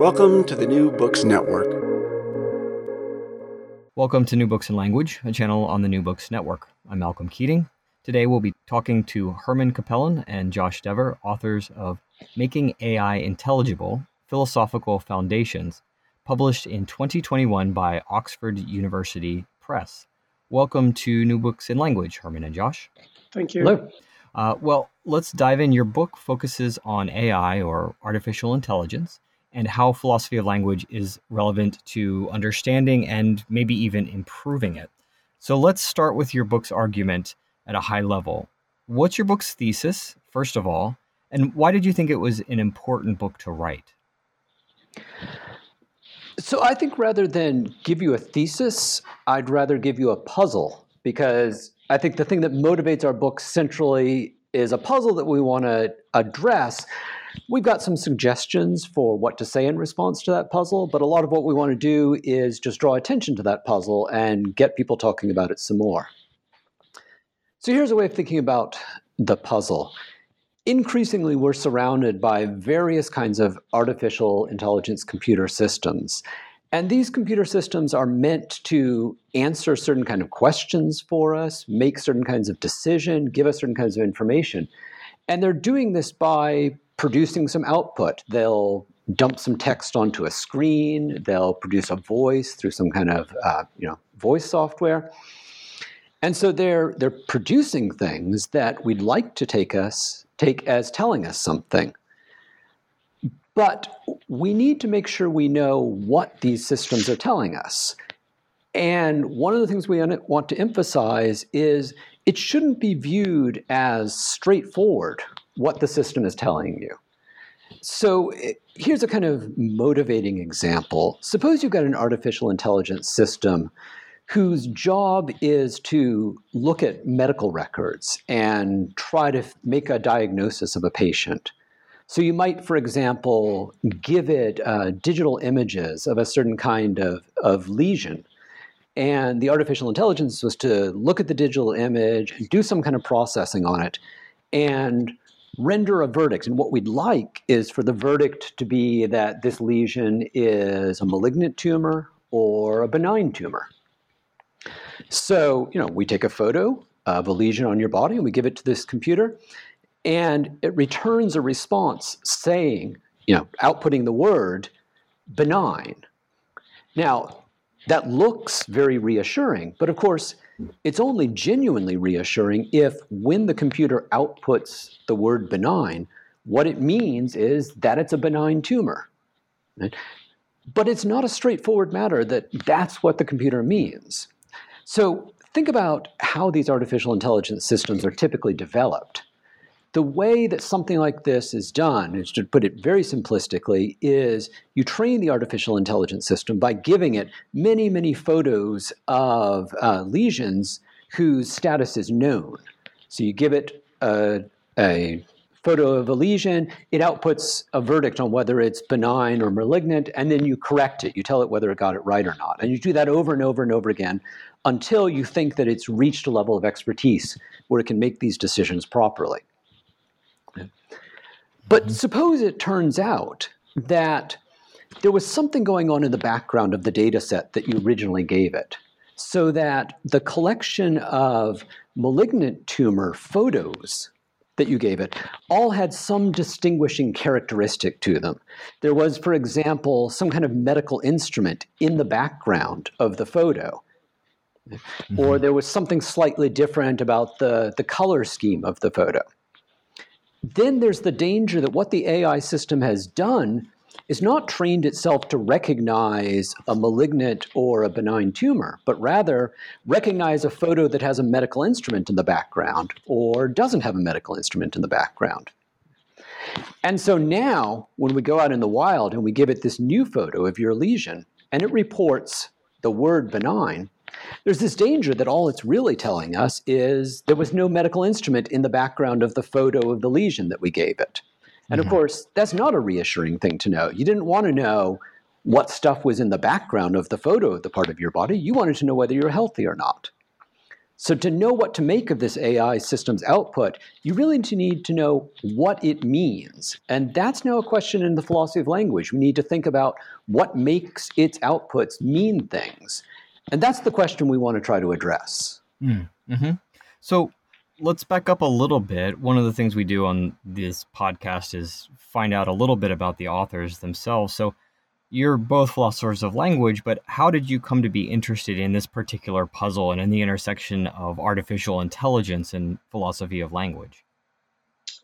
Welcome to the New Books Network. Welcome to New Books in Language, a channel on the New Books Network. I'm Malcolm Keating. Today we'll be talking to Herman Cappelen and Josh Dever, authors of Making AI Intelligible Philosophical Foundations, published in 2021 by Oxford University Press. Welcome to New Books in Language, Herman and Josh. Thank you. Hello. Uh, well, let's dive in. Your book focuses on AI or artificial intelligence and how philosophy of language is relevant to understanding and maybe even improving it. So let's start with your book's argument at a high level. What's your book's thesis, first of all, and why did you think it was an important book to write? So I think rather than give you a thesis, I'd rather give you a puzzle because I think the thing that motivates our book centrally is a puzzle that we want to address We've got some suggestions for what to say in response to that puzzle, but a lot of what we want to do is just draw attention to that puzzle and get people talking about it some more. So here's a way of thinking about the puzzle. Increasingly, we're surrounded by various kinds of artificial intelligence computer systems. And these computer systems are meant to answer certain kind of questions for us, make certain kinds of decision, give us certain kinds of information. And they're doing this by producing some output. They'll dump some text onto a screen. They'll produce a voice through some kind of uh, you know voice software. And so they're they're producing things that we'd like to take us take as telling us something. But we need to make sure we know what these systems are telling us. And one of the things we want to emphasize is it shouldn't be viewed as straightforward what the system is telling you. So eh, here's a kind of motivating example. Suppose you've got an artificial intelligence system whose job is to look at medical records and try to make a diagnosis of a patient. So you might, for example, give it uh, digital images of a certain kind of, of lesion. And the artificial intelligence was to look at the digital image, do some kind of processing on it, and render a verdict. And what we'd like is for the verdict to be that this lesion is a malignant tumor or a benign tumor. So, you know, we take a photo of a lesion on your body and we give it to this computer, and it returns a response saying, you know, outputting the word benign. Now, that looks very reassuring, but of course, it's only genuinely reassuring if, when the computer outputs the word benign, what it means is that it's a benign tumor. Right? But it's not a straightforward matter that that's what the computer means. So think about how these artificial intelligence systems are typically developed. The way that something like this is done, is to put it very simplistically, is you train the artificial intelligence system by giving it many, many photos of uh, lesions whose status is known. So you give it a, a photo of a lesion, it outputs a verdict on whether it's benign or malignant, and then you correct it. You tell it whether it got it right or not. And you do that over and over and over again until you think that it's reached a level of expertise where it can make these decisions properly. But mm-hmm. suppose it turns out that there was something going on in the background of the data set that you originally gave it, so that the collection of malignant tumor photos that you gave it all had some distinguishing characteristic to them. There was, for example, some kind of medical instrument in the background of the photo. Mm-hmm. Or there was something slightly different about the, the color scheme of the photo then there's the danger that what the AI system has done is not trained itself to recognize a malignant or a benign tumor, but rather recognize a photo that has a medical instrument in the background or doesn't have a medical instrument in the background. And so now, when we go out in the wild and we give it this new photo of your lesion, and it reports the word benign, there's this danger that all it's really telling us is there was no medical instrument in the background of the photo of the lesion that we gave it. And of mm-hmm. course, that's not a reassuring thing to know. You didn't want to know what stuff was in the background of the photo of the part of your body. You wanted to know whether you're healthy or not. So, to know what to make of this AI system's output, you really need to know what it means. And that's now a question in the philosophy of language. We need to think about what makes its outputs mean things. And that's the question we want to try to address. Mm, mm-hmm. So, let's back up a little bit. One of the things we do on this podcast is find out a little bit about the authors themselves. So, you're both philosophers of language, but how did you come to be interested in this particular puzzle and in the intersection of artificial intelligence and philosophy of language?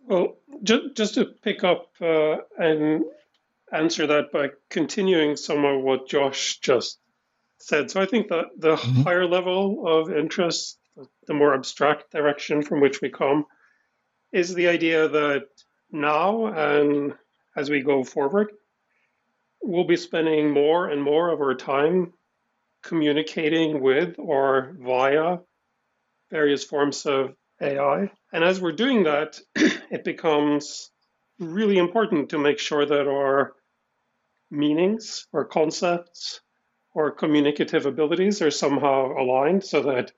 Well, just, just to pick up uh, and answer that by continuing some of what Josh just said. So I think that the mm-hmm. higher level of interest, the more abstract direction from which we come, is the idea that now and as we go forward, we'll be spending more and more of our time communicating with or via various forms of AI. And as we're doing that, it becomes really important to make sure that our meanings or concepts or communicative abilities are somehow aligned so that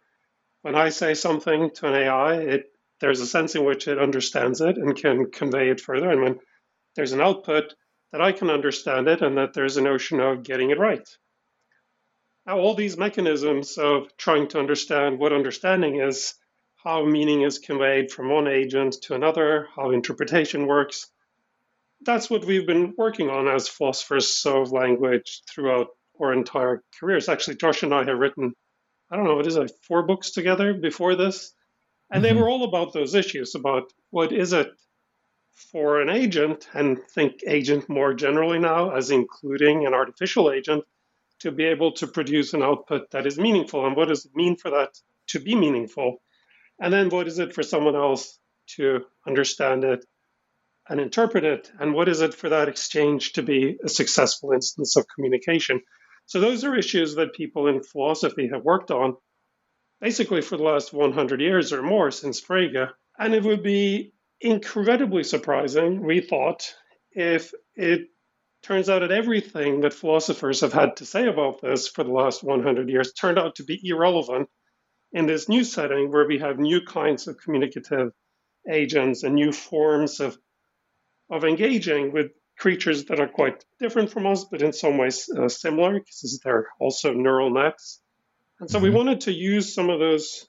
when I say something to an AI, it there's a sense in which it understands it and can convey it further. And when there's an output, that I can understand it and that there's a notion of getting it right. Now, all these mechanisms of trying to understand what understanding is, how meaning is conveyed from one agent to another, how interpretation works, that's what we've been working on as philosophers of language throughout our entire careers. Actually, Josh and I have written, I don't know, what is it, four books together before this? And mm-hmm. they were all about those issues about what is it for an agent, and think agent more generally now as including an artificial agent, to be able to produce an output that is meaningful. And what does it mean for that to be meaningful? And then what is it for someone else to understand it and interpret it? And what is it for that exchange to be a successful instance of communication? So those are issues that people in philosophy have worked on basically for the last 100 years or more since Frege. And it would be incredibly surprising, we thought, if it turns out that everything that philosophers have had to say about this for the last 100 years turned out to be irrelevant in this new setting where we have new kinds of communicative agents and new forms of, of engaging with creatures that are quite different from us, but in some ways uh, similar because they're also neural nets. And so mm-hmm. we wanted to use some of those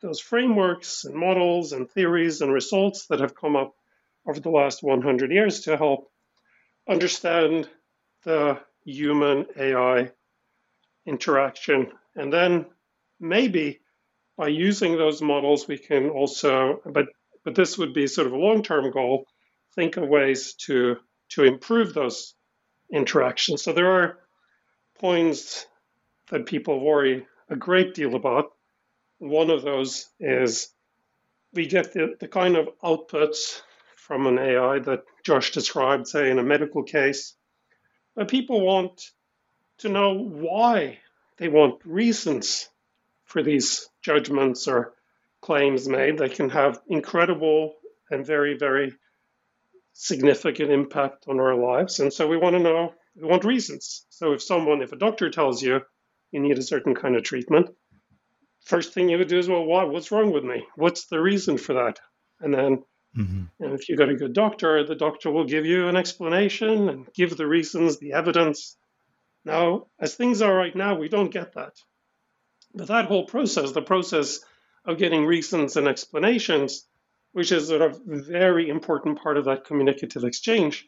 those frameworks and models and theories and results that have come up over the last 100 years to help understand the human AI interaction. And then maybe by using those models, we can also, but, but this would be sort of a long term goal, think of ways to, to improve those interactions. So there are points that people worry a great deal about one of those is we get the, the kind of outputs from an AI that Josh described, say in a medical case, but people want to know why they want reasons for these judgments or claims made. They can have incredible and very, very significant impact on our lives. And so we want to know, we want reasons. So if someone, if a doctor tells you you need a certain kind of treatment, first thing you would do is, well, what? What's wrong with me? What's the reason for that? And then, mm-hmm. and if you got a good doctor, the doctor will give you an explanation and give the reasons, the evidence. Now, as things are right now, we don't get that. But that whole process, the process of getting reasons and explanations, which is a very important part of that communicative exchange,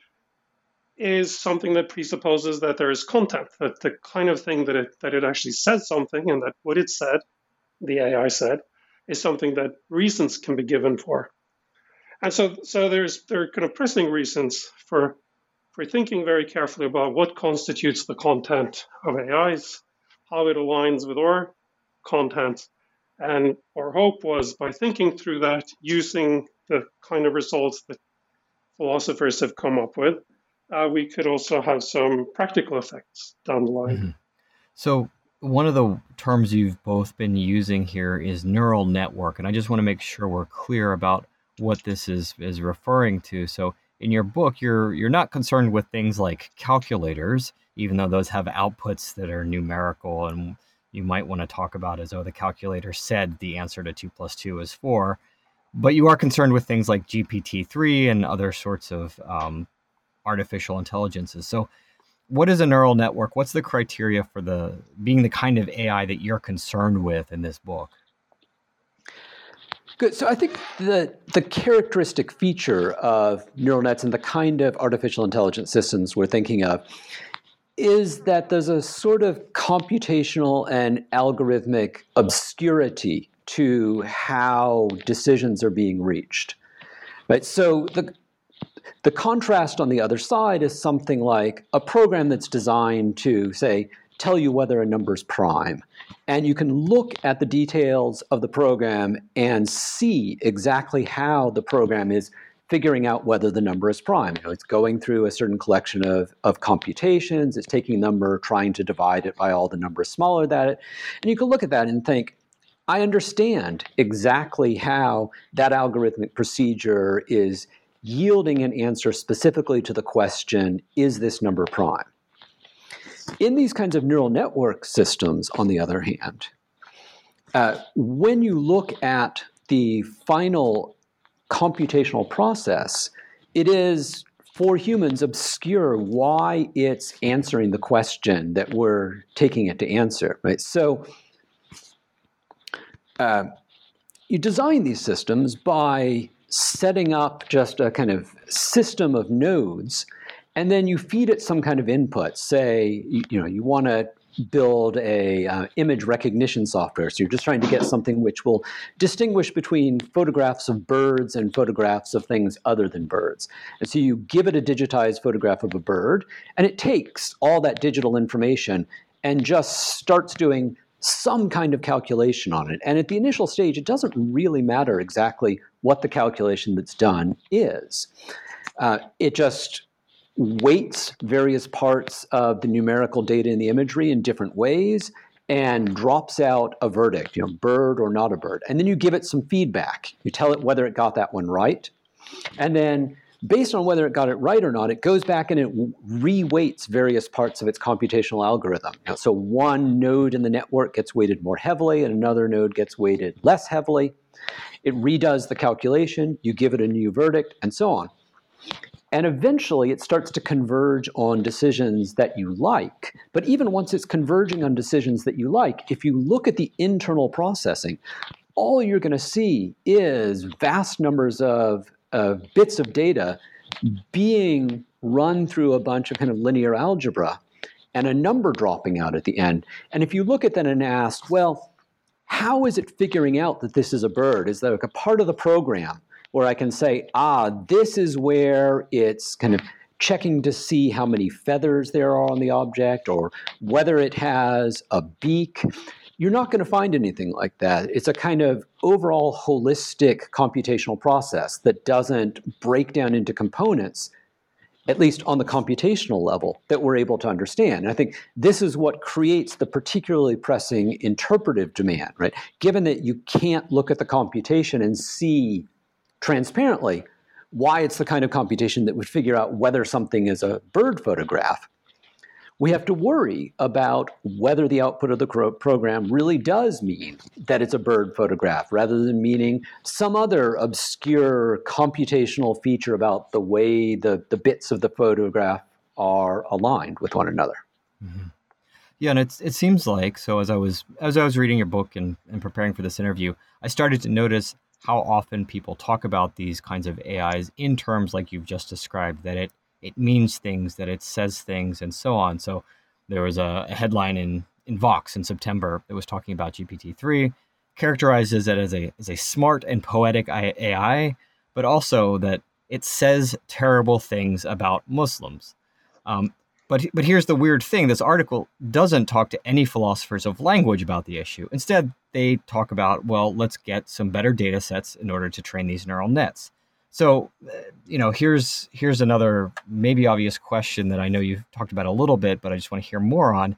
is something that presupposes that there is content, that the kind of thing that it, that it actually says something and that what it said the AI said, is something that reasons can be given for. And so, so there's there are kind of pressing reasons for for thinking very carefully about what constitutes the content of AIs, how it aligns with our content. And our hope was by thinking through that, using the kind of results that philosophers have come up with, uh, we could also have some practical effects down the line. Mm-hmm. So, one of the terms you've both been using here is neural network, and I just want to make sure we're clear about what this is is referring to. So, in your book, you're you're not concerned with things like calculators, even though those have outputs that are numerical, and you might want to talk about as oh, the calculator said the answer to two plus two is four. But you are concerned with things like GPT three and other sorts of um, artificial intelligences. So, what is a neural network? What's the criteria for the being the kind of AI that you're concerned with in this book? Good. So I think the the characteristic feature of neural nets and the kind of artificial intelligence systems we're thinking of is that there's a sort of computational and algorithmic obscurity to how decisions are being reached. Right? So the the contrast on the other side is something like a program that's designed to, say, tell you whether a number is prime. And you can look at the details of the program and see exactly how the program is figuring out whether the number is prime. You know, it's going through a certain collection of, of computations, it's taking a number, trying to divide it by all the numbers smaller than it. And you can look at that and think, I understand exactly how that algorithmic procedure is yielding an answer specifically to the question, is this number prime? In these kinds of neural network systems, on the other hand, uh, when you look at the final computational process, it is for humans obscure why it's answering the question that we're taking it to answer. Right? So uh, you design these systems by setting up just a kind of system of nodes, and then you feed it some kind of input. Say, you, you know, you want to build a uh, image recognition software. So you're just trying to get something which will distinguish between photographs of birds and photographs of things other than birds. And so you give it a digitized photograph of a bird, and it takes all that digital information and just starts doing some kind of calculation on it. And at the initial stage, it doesn't really matter exactly what the calculation that's done is. Uh, it just weights various parts of the numerical data in the imagery in different ways and drops out a verdict, you know, bird or not a bird. And then you give it some feedback. You tell it whether it got that one right. And then based on whether it got it right or not, it goes back and it reweights various parts of its computational algorithm. So one node in the network gets weighted more heavily, and another node gets weighted less heavily. It redoes the calculation, you give it a new verdict, and so on. And eventually it starts to converge on decisions that you like. But even once it's converging on decisions that you like, if you look at the internal processing, all you're going to see is vast numbers of of bits of data being run through a bunch of kind of linear algebra and a number dropping out at the end. And if you look at that and ask, well, how is it figuring out that this is a bird? Is there like a part of the program where I can say, ah, this is where it's kind of checking to see how many feathers there are on the object or whether it has a beak you're not going to find anything like that. It's a kind of overall holistic computational process that doesn't break down into components, at least on the computational level, that we're able to understand. And I think this is what creates the particularly pressing interpretive demand, right? Given that you can't look at the computation and see transparently why it's the kind of computation that would figure out whether something is a bird photograph we have to worry about whether the output of the program really does mean that it's a bird photograph rather than meaning some other obscure computational feature about the way the, the bits of the photograph are aligned with one another. Mm-hmm. Yeah, and it's it seems like so as I was as I was reading your book and, and preparing for this interview, I started to notice how often people talk about these kinds of AIs in terms like you've just described, that it it means things, that it says things, and so on. So there was a, a headline in in Vox in September that was talking about GPT three, characterizes it as a as a smart and poetic AI, but also that it says terrible things about Muslims. Um, but but here's the weird thing: this article doesn't talk to any philosophers of language about the issue. Instead, they talk about well, let's get some better data sets in order to train these neural nets. So, you know, here's here's another maybe obvious question that I know you've talked about a little bit, but I just want to hear more on.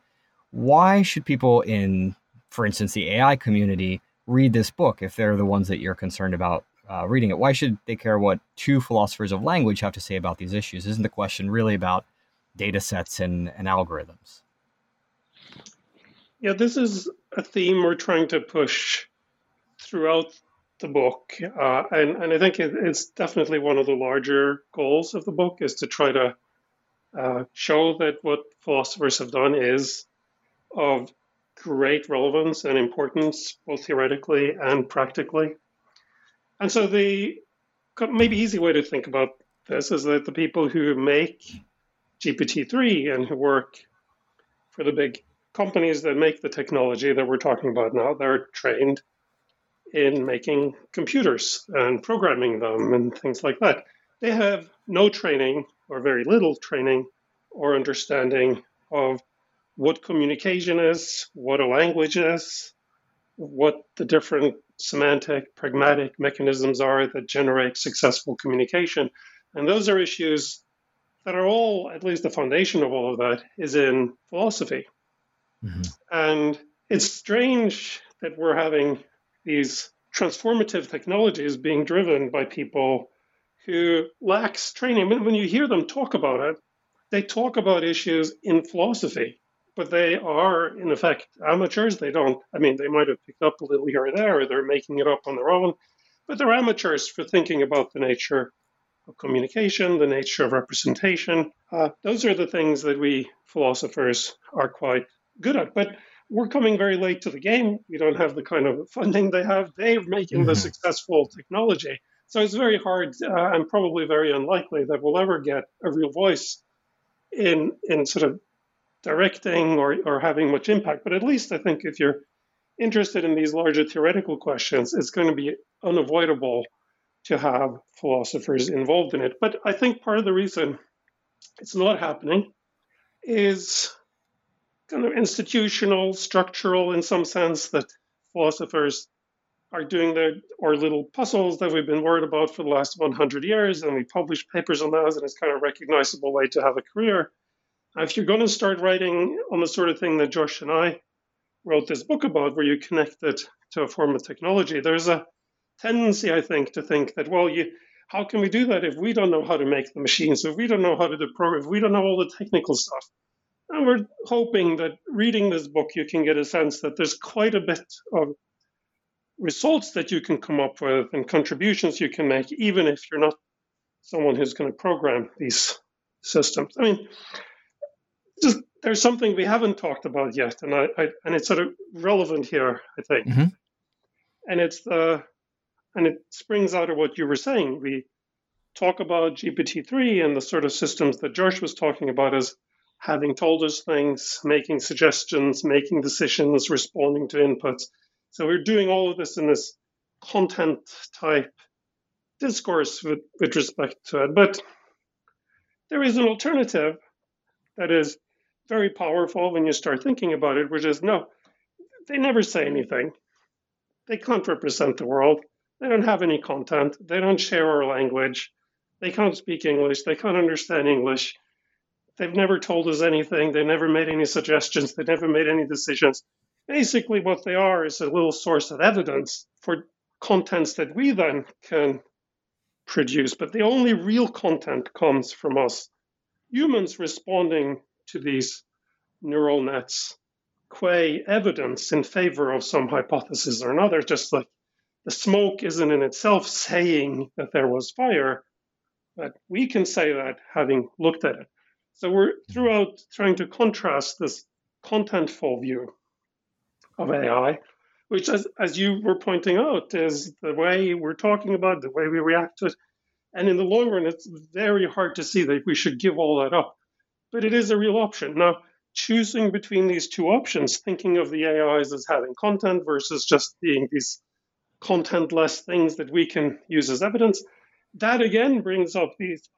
Why should people in, for instance, the AI community read this book if they're the ones that you're concerned about uh, reading it? Why should they care what two philosophers of language have to say about these issues? Isn't the question really about data sets and, and algorithms? Yeah, this is a theme we're trying to push throughout the book, uh, and and I think it, it's definitely one of the larger goals of the book is to try to uh, show that what philosophers have done is of great relevance and importance, both theoretically and practically. And so the maybe easy way to think about this is that the people who make GPT-3 and who work for the big companies that make the technology that we're talking about now, they're trained in making computers and programming them and things like that. They have no training or very little training or understanding of what communication is, what a language is, what the different semantic, pragmatic mechanisms are that generate successful communication. And those are issues that are all, at least the foundation of all of that, is in philosophy. Mm-hmm. And it's strange that we're having these transformative technologies being driven by people who lacks training. When you hear them talk about it, they talk about issues in philosophy, but they are in effect amateurs. They don't. I mean, they might have picked up a little here or there, or they're making it up on their own, but they're amateurs for thinking about the nature of communication, the nature of representation. Uh, those are the things that we philosophers are quite good at. But we're coming very late to the game. We don't have the kind of funding they have. They're making mm-hmm. the successful technology. So it's very hard uh, and probably very unlikely that we'll ever get a real voice in in sort of directing or, or having much impact. But at least I think if you're interested in these larger theoretical questions, it's going to be unavoidable to have philosophers involved in it. But I think part of the reason it's not happening is kind of institutional, structural, in some sense, that philosophers are doing their or little puzzles that we've been worried about for the last 100 years, and we publish papers on those, and it's kind of recognizable way to have a career. If you're going to start writing on the sort of thing that Josh and I wrote this book about, where you connect it to a form of technology, there's a tendency, I think, to think that, well, you, how can we do that if we don't know how to make the machines, if we don't know how to do program, if we don't know all the technical stuff? And we're hoping that reading this book, you can get a sense that there's quite a bit of results that you can come up with and contributions you can make, even if you're not someone who's going to program these systems. I mean, just there's something we haven't talked about yet, and I, I and it's sort of relevant here, I think. Mm-hmm. And it's the and it springs out of what you were saying. We talk about GPT-3 and the sort of systems that Josh was talking about as having told us things, making suggestions, making decisions, responding to inputs. So we're doing all of this in this content type discourse with, with respect to it. But there is an alternative that is very powerful when you start thinking about it, which is no, they never say anything. They can't represent the world. They don't have any content. They don't share our language. They can't speak English. They can't understand English. They've never told us anything. They never made any suggestions. They never made any decisions. Basically, what they are is a little source of evidence for contents that we then can produce. But the only real content comes from us humans responding to these neural nets qua evidence in favor of some hypothesis or another, just like the smoke isn't in itself saying that there was fire, but we can say that having looked at it. So we're throughout trying to contrast this contentful view of AI, which, as, as you were pointing out, is the way we're talking about, the way we react to it. And in the long run, it's very hard to see that we should give all that up. But it is a real option. Now, choosing between these two options, thinking of the AIs as having content versus just being these contentless things that we can use as evidence, that again brings up these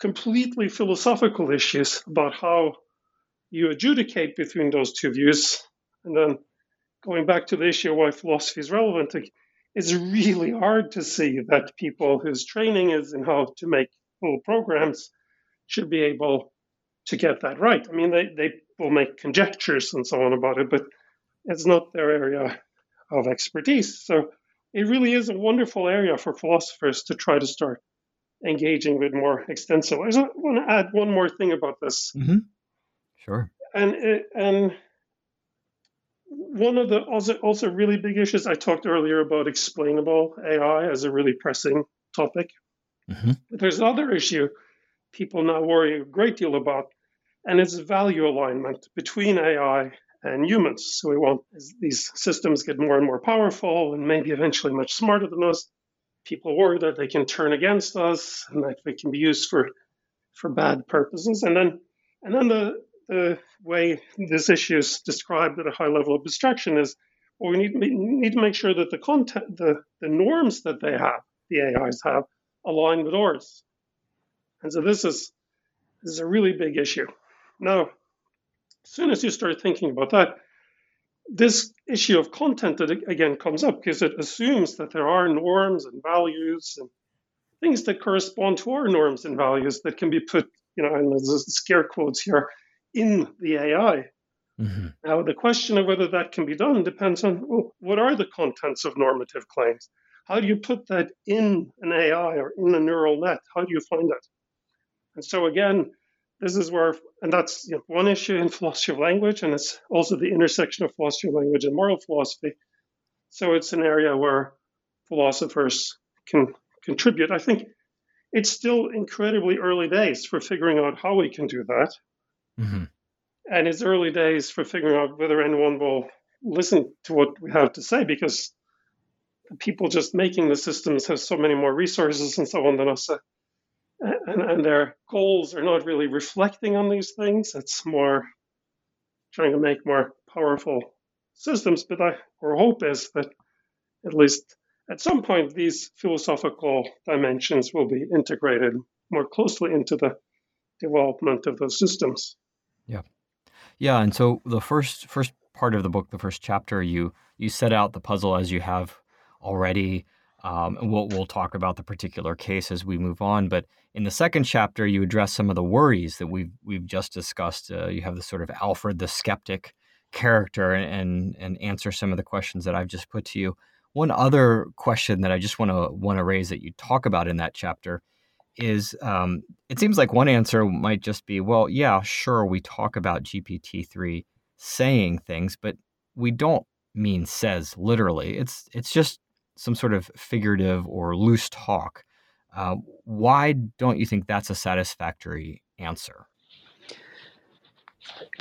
completely philosophical issues about how you adjudicate between those two views. And then going back to the issue of why philosophy is relevant, it's really hard to see that people whose training is in how to make full programs should be able to get that right. I mean, they, they will make conjectures and so on about it, but it's not their area of expertise. So it really is a wonderful area for philosophers to try to start engaging with more extensively. I just want to add one more thing about this. Mm-hmm. Sure. And and one of the also also really big issues I talked earlier about explainable AI as a really pressing topic. Mm-hmm. There's another issue people now worry a great deal about, and it's value alignment between AI and humans. So we want as these systems get more and more powerful and maybe eventually much smarter than us. People worry that they can turn against us and that they can be used for for bad purposes. And then and then the the way this issue is described at a high level of abstraction is well, we need, need to make sure that the content, the, the norms that they have, the AIs have, align with ours. And so this is this is a really big issue. Now, as soon as you start thinking about that, this issue of content that again comes up because it assumes that there are norms and values and things that correspond to our norms and values that can be put, you know, and there's scare quotes here, in the AI. Mm-hmm. Now, the question of whether that can be done depends on well, what are the contents of normative claims? How do you put that in an AI or in a neural net? How do you find that? And so, again, this is where, and that's you know, one issue in philosophy of language, and it's also the intersection of philosophy of language and moral philosophy. So, it's an area where philosophers can contribute. I think it's still incredibly early days for figuring out how we can do that. Mm-hmm. And it's early days for figuring out whether anyone will listen to what we have to say because people just making the systems have so many more resources and so on than us. And, and their goals are not really reflecting on these things. It's more trying to make more powerful systems. But I, our hope is that at least at some point these philosophical dimensions will be integrated more closely into the development of those systems. Yeah. Yeah, and so the first first part of the book, the first chapter, you you set out the puzzle as you have already. Um, and we'll we'll talk about the particular case as we move on. But in the second chapter, you address some of the worries that we've we've just discussed. Uh, you have the sort of Alfred the skeptic character and and answer some of the questions that I've just put to you. One other question that I just want to want to raise that you talk about in that chapter is um, it seems like one answer might just be, well, yeah, sure, we talk about GPT-3 saying things, but we don't mean says literally. It's it's just some sort of figurative or loose talk. Uh, why don't you think that's a satisfactory answer?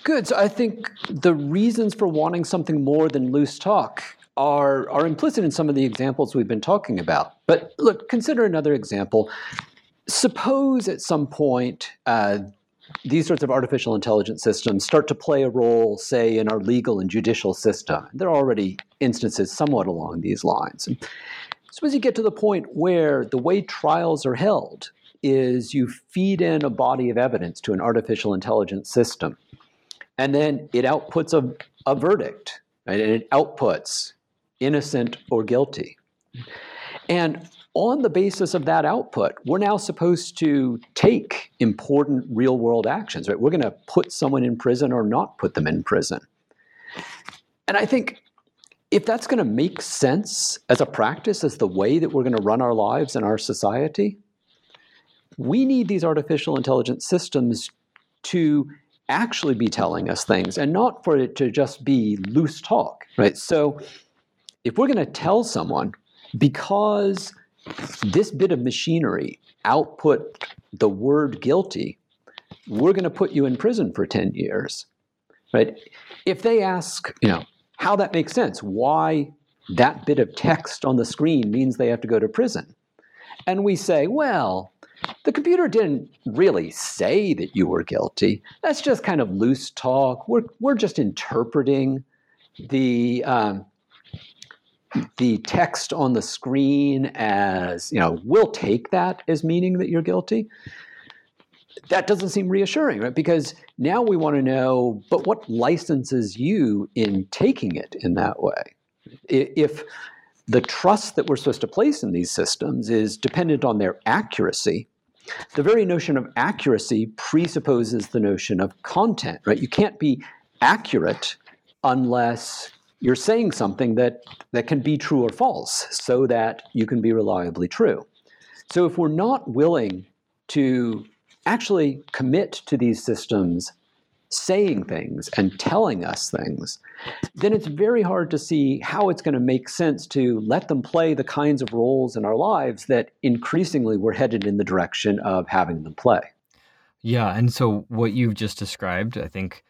Good. So I think the reasons for wanting something more than loose talk are are implicit in some of the examples we've been talking about. But look, consider another example suppose at some point uh, these sorts of artificial intelligence systems start to play a role, say, in our legal and judicial system. There are already instances somewhat along these lines. So, as you get to the point where the way trials are held is you feed in a body of evidence to an artificial intelligence system, and then it outputs a, a verdict, right? and it outputs innocent or guilty. And on the basis of that output, we're now supposed to take important real world actions, right? We're going to put someone in prison or not put them in prison. And I think if that's going to make sense as a practice, as the way that we're going to run our lives and our society, we need these artificial intelligence systems to actually be telling us things and not for it to just be loose talk, right? So if we're going to tell someone because this bit of machinery output the word guilty, we're going to put you in prison for 10 years. Right? If they ask, you know, how that makes sense, why that bit of text on the screen means they have to go to prison. And we say, well, the computer didn't really say that you were guilty. That's just kind of loose talk. We're, we're just interpreting the, um, the text on the screen as, you know, we'll take that as meaning that you're guilty. That doesn't seem reassuring, right? Because now we want to know, but what licenses you in taking it in that way? If the trust that we're supposed to place in these systems is dependent on their accuracy. The very notion of accuracy presupposes the notion of content, right? You can't be accurate unless you're saying something that, that can be true or false so that you can be reliably true. So if we're not willing to actually commit to these systems saying things and telling us things, then it's very hard to see how it's going to make sense to let them play the kinds of roles in our lives that increasingly we're headed in the direction of having them play. Yeah. And so what you've just described, I think,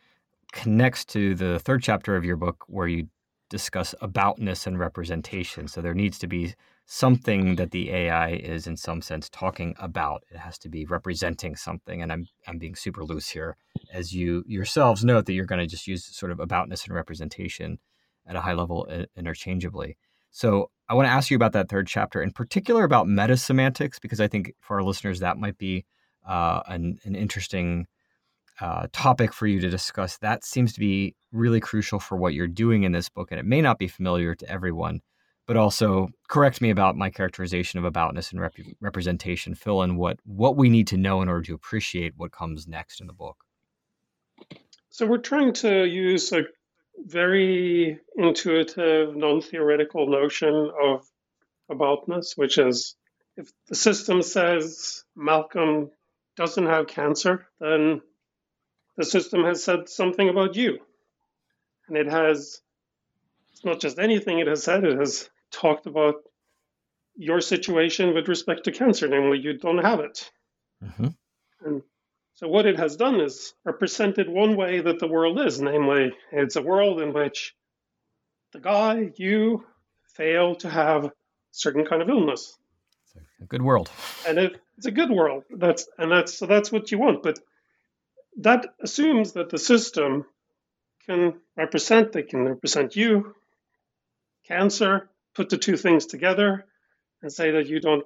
connects to the third chapter of your book where you discuss aboutness and representation. So there needs to be something that the AI is in some sense talking about. It has to be representing something. And I'm I'm being super loose here, as you yourselves note that you're going to just use sort of aboutness and representation at a high level interchangeably. So I want to ask you about that third chapter, in particular about meta semantics, because I think for our listeners that might be uh, an, an interesting uh, topic for you to discuss. That seems to be really crucial for what you're doing in this book, and it may not be familiar to everyone. But also, correct me about my characterization of aboutness and rep- representation. Fill in what what we need to know in order to appreciate what comes next in the book. So we're trying to use a very intuitive, non-theoretical notion of aboutness, which is if the system says Malcolm doesn't have cancer, then the system has said something about you. And it has, not just anything it has said, it has talked about your situation with respect to cancer, namely, you don't have it. Mm-hmm. And so, what it has done is represented one way that the world is, namely, it's a world in which the guy, you, fail to have a certain kind of illness. It's a good world. And it, it's a good world. That's and that's so that's what you want. But that assumes that the system can represent, they can represent you, cancer, put the two things together and say that you don't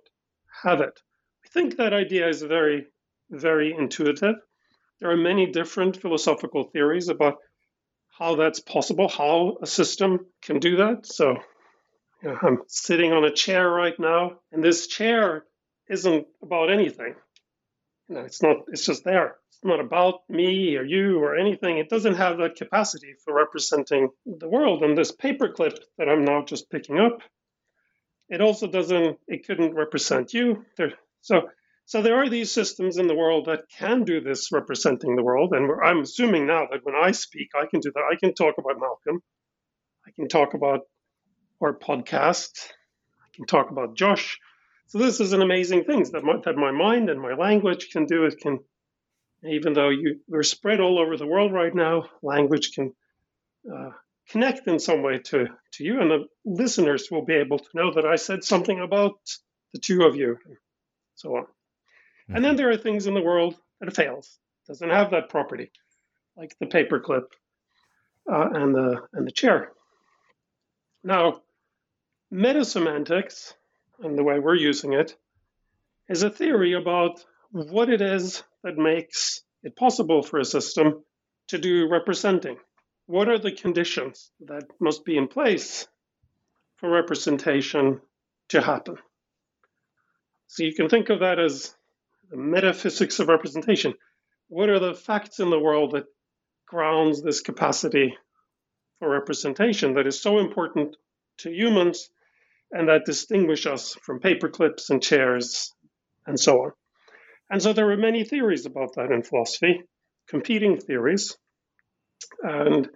have it. I think that idea is very, very intuitive. There are many different philosophical theories about how that's possible, how a system can do that. So you know, I'm sitting on a chair right now, and this chair isn't about anything. It's not, it's just there. It's not about me or you or anything. It doesn't have that capacity for representing the world. And this paperclip that I'm now just picking up, it also doesn't, it couldn't represent you. There, so, so there are these systems in the world that can do this representing the world. And I'm assuming now that when I speak, I can do that. I can talk about Malcolm. I can talk about our podcast. I can talk about Josh. So this is an amazing thing that my, that my mind and my language can do. It can, even though you, we're spread all over the world right now, language can uh, connect in some way to, to you, and the listeners will be able to know that I said something about the two of you, and so on. Mm-hmm. And then there are things in the world that fails, doesn't have that property, like the paperclip uh, and the and the chair. Now, meta semantics and the way we're using it, is a theory about what it is that makes it possible for a system to do representing. What are the conditions that must be in place for representation to happen? So you can think of that as the metaphysics of representation. What are the facts in the world that grounds this capacity for representation that is so important to humans and that distinguish us from paperclips and chairs and so on. And so there are many theories about that in philosophy, competing theories. And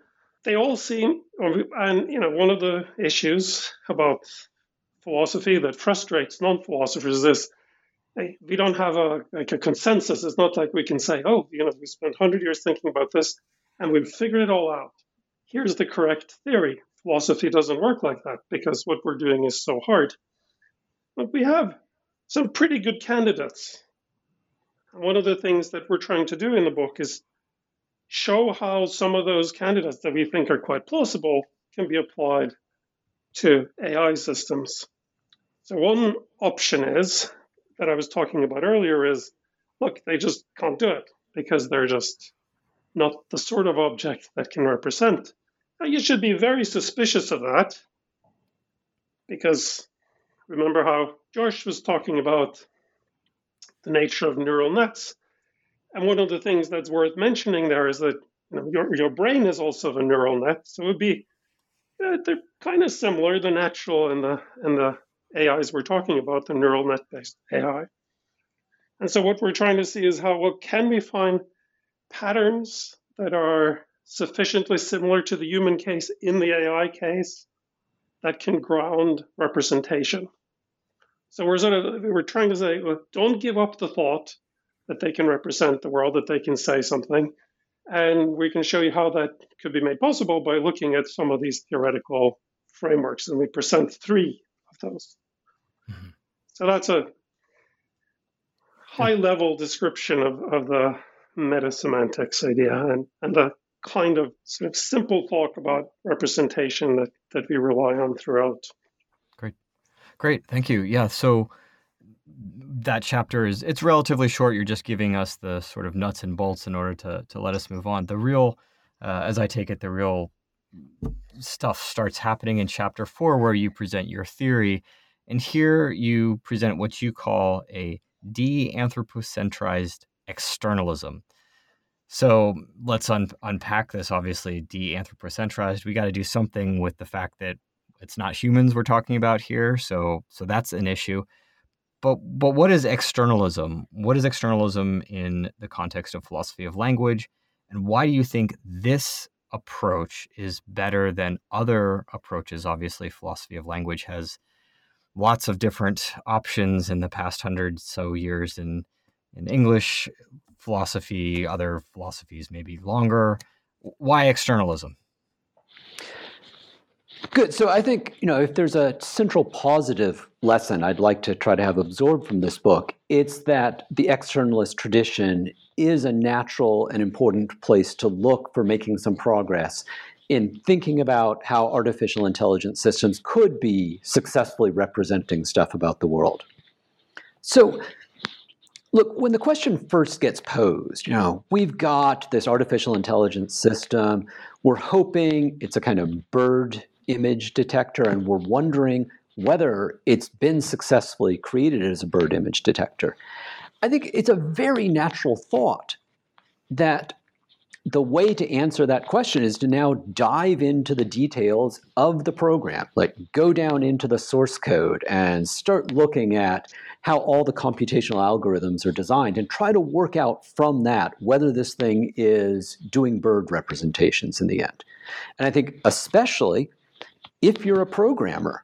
they all seem, and you know, one of the issues about philosophy that frustrates non-philosophers is this: hey, we don't have a like a consensus. It's not like we can say, oh, you know, we spent hundred years thinking about this, and we've figured it all out. Here's the correct theory philosophy doesn't work like that because what we're doing is so hard. But we have some pretty good candidates. one of the things that we're trying to do in the book is show how some of those candidates that we think are quite plausible can be applied to AI systems. So, one option is that I was talking about earlier is look, they just can't do it because they're just not the sort of object that can represent you should be very suspicious of that because remember how Josh was talking about the nature of neural nets. And one of the things that's worth mentioning there is that you know, your, your brain is also a neural net. So it would be, uh, they're kind of similar, the natural and the, and the AIs we're talking about, the neural net based AI. And so what we're trying to see is how, well, can we find patterns that are sufficiently similar to the human case in the AI case that can ground representation? So we're sort of we're trying to say, well, don't give up the thought that they can represent the world, that they can say something, and we can show you how that could be made possible by looking at some of these theoretical frameworks, and we present three of those. Mm-hmm. So that's a high level description of, of the meta semantics idea and, and the kind of sort of simple talk about representation that, that we rely on throughout. Great. Great. Thank you. Yeah. So that chapter is it's relatively short. You're just giving us the sort of nuts and bolts in order to to let us move on. The real, uh, as I take it, the real stuff starts happening in chapter four, where you present your theory, and here you present what you call a de-anthropocentrized externalism. So let's un- unpack this. Obviously, de-anthropocentrized. We got to do something with the fact that it's not humans we're talking about here. So so that's an issue. But but what is externalism? What is externalism in the context of philosophy of language? And why do you think this approach is better than other approaches? Obviously, philosophy of language has lots of different options in the past hundred so years in in English philosophy, other philosophies maybe longer. Why externalism? Good. So I think, you know, if there's a central positive lesson I'd like to try to have absorbed from this book, it's that the externalist tradition is a natural and important place to look for making some progress in thinking about how artificial intelligence systems could be successfully representing stuff about the world. So Look, when the question first gets posed, you know, we've got this artificial intelligence system. We're hoping it's a kind of bird image detector, and we're wondering whether it's been successfully created as a bird image detector. I think it's a very natural thought that the way to answer that question is to now dive into the details of the program, like go down into the source code and start looking at how all the computational algorithms are designed and try to work out from that whether this thing is doing bird representations in the end. And I think, especially if you're a programmer,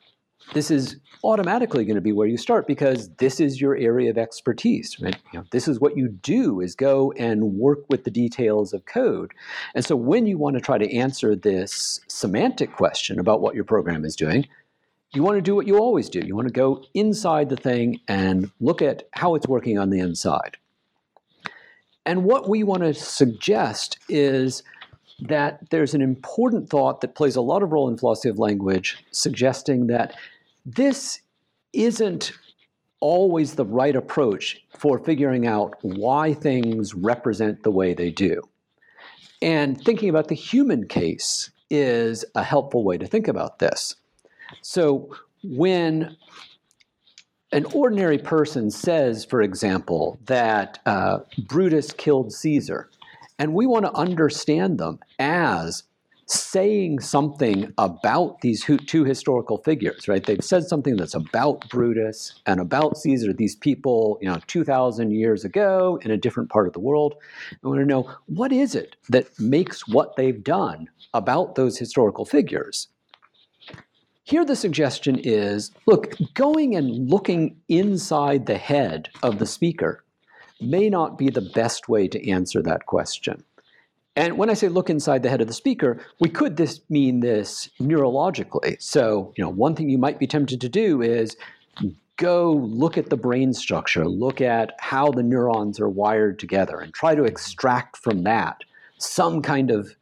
this is automatically going to be where you start because this is your area of expertise right? You know, this is what you do is go and work with the details of code. And so when you want to try to answer this semantic question about what your program is doing you want to do what you always do. You want to go inside the thing and look at how it's working on the inside. And what we want to suggest is that there's an important thought that plays a lot of role in philosophy of language, suggesting that this isn't always the right approach for figuring out why things represent the way they do. And thinking about the human case is a helpful way to think about this. So when an ordinary person says, for example, that uh, Brutus killed Caesar, and we want to understand them as saying something about these two historical figures, right? They've said something that's about Brutus and about Caesar, these people, you know, 2,000 years ago in a different part of the world. I want to know what is it that makes what they've done about those historical figures? Here, the suggestion is look, going and looking inside the head of the speaker may not be the best way to answer that question. And when I say look inside the head of the speaker, we could this mean this neurologically. So, you know, one thing you might be tempted to do is go look at the brain structure, look at how the neurons are wired together, and try to extract from that some kind of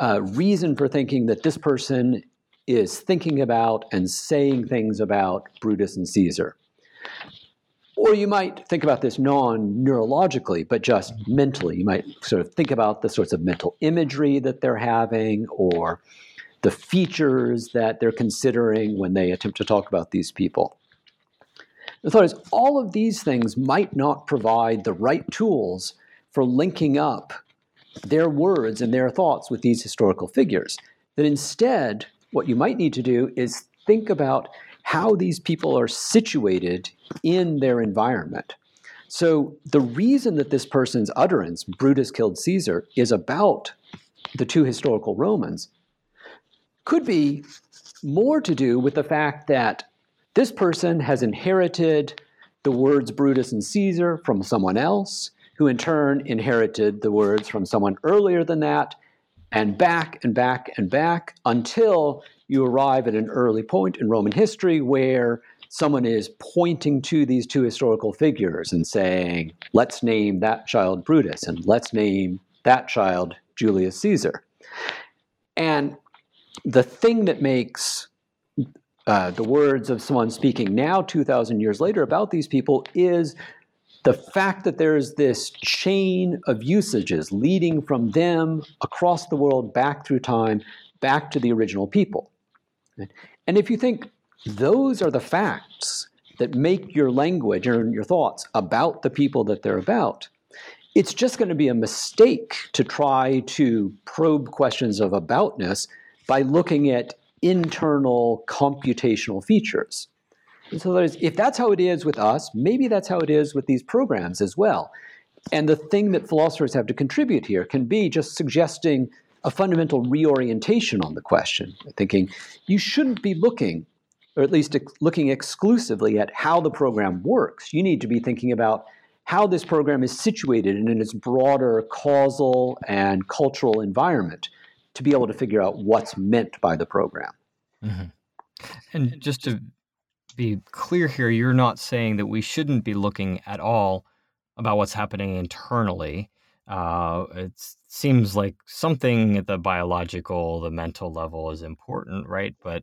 uh, reason for thinking that this person is thinking about and saying things about Brutus and Caesar. Or you might think about this non neurologically, but just mm-hmm. mentally. You might sort of think about the sorts of mental imagery that they're having or the the features that they're considering when they attempt to talk about these people. The thought is, all of these things might not provide the right tools for linking up their words and their thoughts with these historical figures. That instead, what you might need to do is think about how these people are situated in their environment. So, the reason that this person's utterance, Brutus killed Caesar, is about the two historical Romans could be more to do with the fact that this person has inherited the words Brutus and Caesar from someone else, who in turn inherited the words from someone earlier than that, and back and back and back until you arrive at an early point in Roman history where someone is pointing to these two historical figures and saying, let's name that child Brutus and let's name that child Julius Caesar. And the thing that makes uh, the words of someone speaking now, 2,000 years later, about these people is the fact that there's this chain of usages leading from them across the world back through time, back to the original people. And if you think those are the facts that make your language and your thoughts about the people that they're about, it's just going to be a mistake to try to probe questions of aboutness by looking at internal computational features. And so that is, if that's how it is with us, maybe that's how it is with these programs as well. And the thing that philosophers have to contribute here can be just suggesting a fundamental reorientation on the question, thinking you shouldn't be looking, or at least ex- looking exclusively at how the program works. You need to be thinking about how this program is situated in its broader causal and cultural environment to be able to figure out what's meant by the program. Mm-hmm. And just to be clear here, you're not saying that we shouldn't be looking at all about what's happening internally. Uh, it seems like something at the biological, the mental level is important, right? But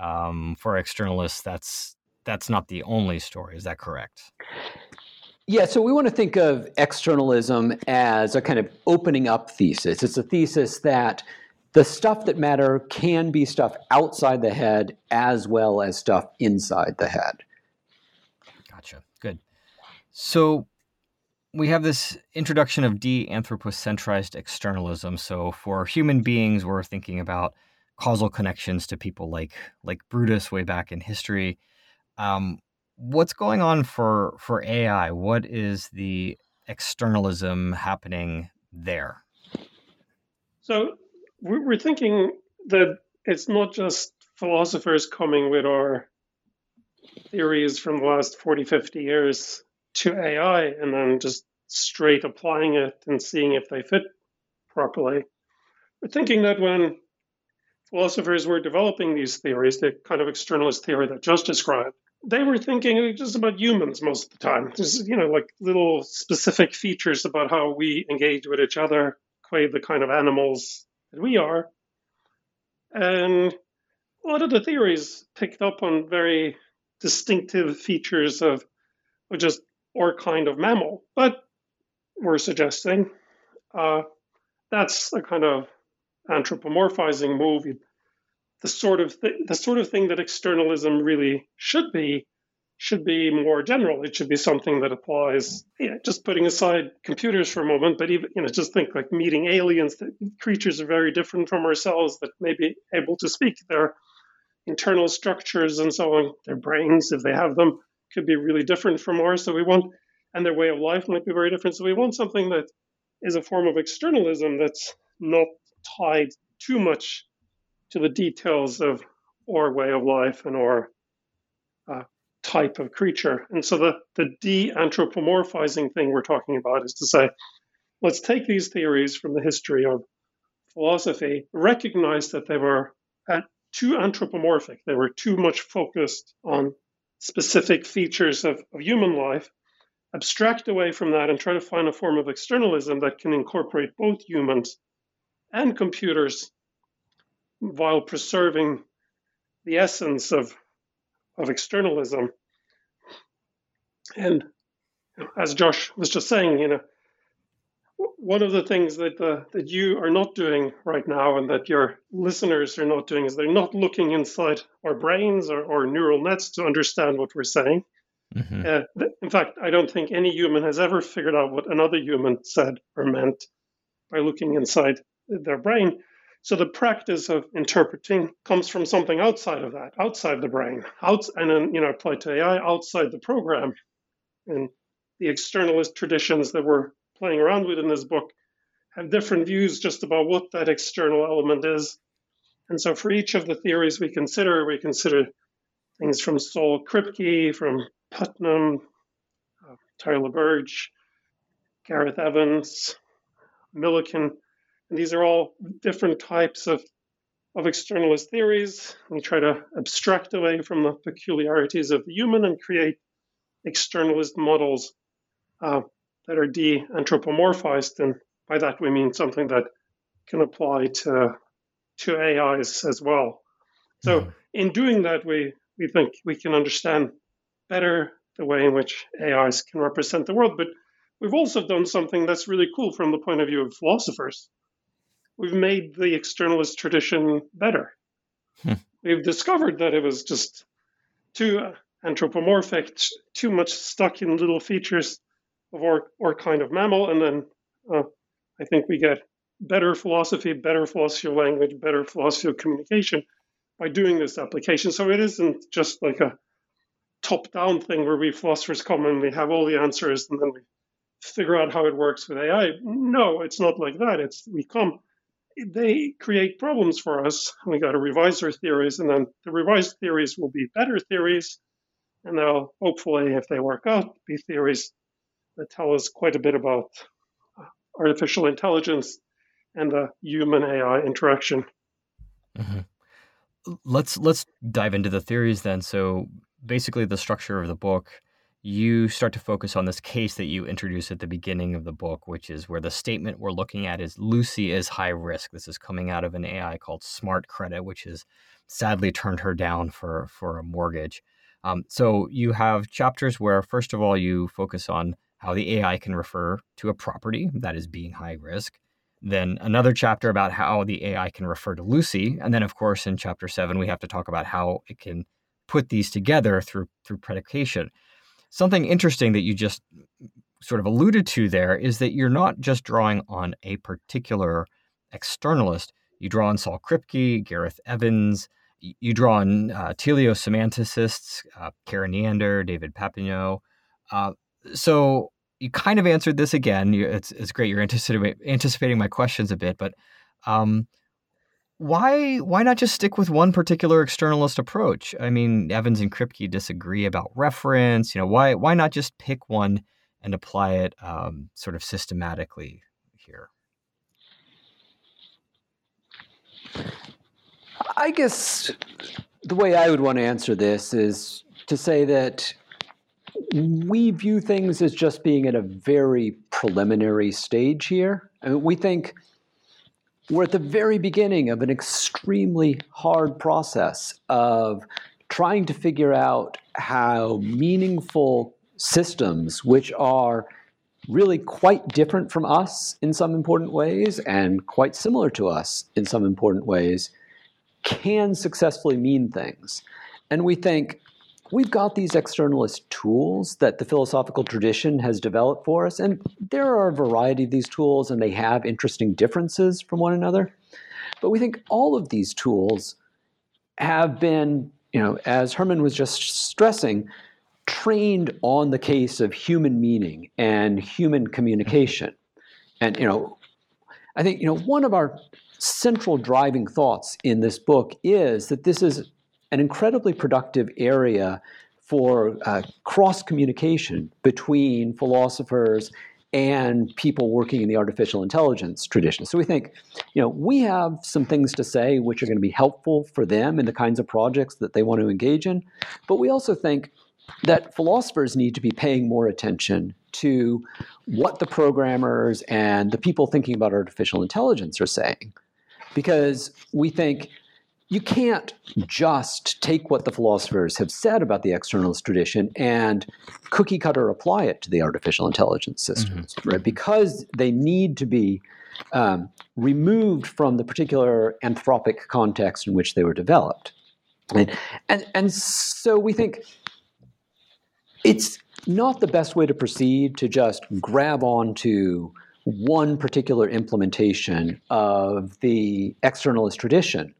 um, for externalists, that's that's not the only story. Is that correct? Yeah, so we want to think of externalism as a kind of opening up thesis. It's a thesis that the stuff that matter can be stuff outside the head as well as stuff inside the head. Gotcha. Good. So we have this introduction of de-anthropocentrized externalism. So for human beings, we're thinking about causal connections to people like like Brutus way back in history. Um, what's going on for for AI? What is the externalism happening there? So we're thinking that it's not just philosophers coming with our theories from the last 40, 50 years to AI and then just straight applying it and seeing if they fit properly. We're thinking that when philosophers were developing these theories, the kind of externalist theory that just described, they were thinking just about humans most of the time. There's, you know, like little specific features about how we engage with each other, quite the kind of animals that we are. And a lot of the theories picked up on very distinctive features of, of just our kind of mammal. But we're suggesting uh, that's a kind of anthropomorphizing move. The sort of th- the sort of thing that externalism really should be should be more general. It should be something that applies. Just putting aside computers for a moment, but even you know, just think like meeting aliens. That creatures are very different from ourselves that may be able to speak. Their internal structures and so on, their brains, if they have them, could be really different from ours. So we want, and their way of life might be very different. So we want something that is a form of externalism that's not tied too much to the details of our way of life and our uh, type of creature. And so the, the de anthropomorphizing thing we're talking about is to say, let's take these theories from the history of philosophy, recognize that they were too anthropomorphic, they were too much focused on specific features of, of human life, abstract away from that and try to find a form of externalism that can incorporate both humans and computers while preserving the essence of of externalism. And as Josh was just saying, you know, one of the things that uh, that you are not doing right now, and that your listeners are not doing, is they're not looking inside our brains or, or neural nets to understand what we're saying. Mm-hmm. Uh, in fact, I don't think any human has ever figured out what another human said or meant by looking inside their brain. So the practice of interpreting comes from something outside of that, outside the brain, out, and then you know applied to AI outside the program. And the externalist traditions that we're playing around with in this book have different views just about what that external element is. And so for each of the theories we consider, we consider things from Saul Kripke, from Putnam, uh, Tyler Burge, Gareth Evans, Millikan. And these are all different types of, of externalist theories. We try to abstract away from the peculiarities of the human and create externalist models uh, that are de anthropomorphized. And by that, we mean something that can apply to, to AIs as well. So, mm-hmm. in doing that, we, we think we can understand better the way in which AIs can represent the world. But we've also done something that's really cool from the point of view of philosophers. We've made the externalist tradition better. Hmm. We've discovered that it was just too anthropomorphic, too much stuck in little features of our kind of mammal. And then uh, I think we get better philosophy, better philosophy of language, better philosophy of communication by doing this application. So it isn't just like a top down thing where we philosophers come and we have all the answers and then we figure out how it works with AI. No, it's not like that. It's we come, they create problems for us. We got to revise our theories, and then the revised theories will be better theories, and they'll hopefully, if they work out, be theories that tell us quite a bit about artificial intelligence and the human AI interaction. Mm-hmm. Let's let's dive into the theories then. So basically, the structure of the book, you start to focus on this case that you introduce at the beginning of the book, which is where the statement we're looking at is Lucy is high risk. This is coming out of an AI called Smart Credit, which has sadly turned her down for for a mortgage. Um, so you have chapters where, first of all, you focus on how the AI can refer to a property that is being high risk. Then another chapter about how the AI can refer to Lucy. And then, of course, in chapter seven, we have to talk about how it can put these together through, through predication. Something interesting that you just sort of alluded to there is that you're not just drawing on a particular externalist. You draw on Saul Kripke, Gareth Evans, you draw on uh, teleosemanticists, uh, Karen Neander, David Papineau. Uh, so you kind of answered this again. It's it's great. You're anticipating anticipating my questions a bit, but um, why why not just stick with one particular externalist approach? I mean, Evans and Kripke disagree about reference. You know, why why not just pick one and apply it um, sort of systematically here? I guess the way I would want to answer this is to say that we view things as just being at a very preliminary stage here. I mean, we think we're at the very beginning of an extremely hard process of trying to figure out how meaningful systems, which are really quite different from us in some important ways and quite similar to us in some important ways, can successfully mean things. And we think we've got these externalist tools that the philosophical tradition has developed for us, and there are a variety of these tools, and they have interesting differences from one another. But we think all of these tools have been, you know, as Herman was just stressing, trained on the case of human meaning and human communication. And, you know, I think, you know, one of our central driving thoughts in this book is that this is an incredibly productive area for uh, cross communication between philosophers and people working in the artificial intelligence tradition. So we think, you know, we have some things to say which are going to be helpful for them in the kinds of projects that they want to engage in, but we also think that philosophers need to be paying more attention to what the programmers and the people thinking about artificial intelligence are saying. Because we think you can't just take what the philosophers have said about the externalist tradition and cookie cutter apply it to the artificial intelligence systems, mm-hmm. right? Because they need to be um, removed from the particular anthropic context in which they were developed. And, and, and so we think it's not the best way to proceed to just grab onto one particular implementation of the externalist tradition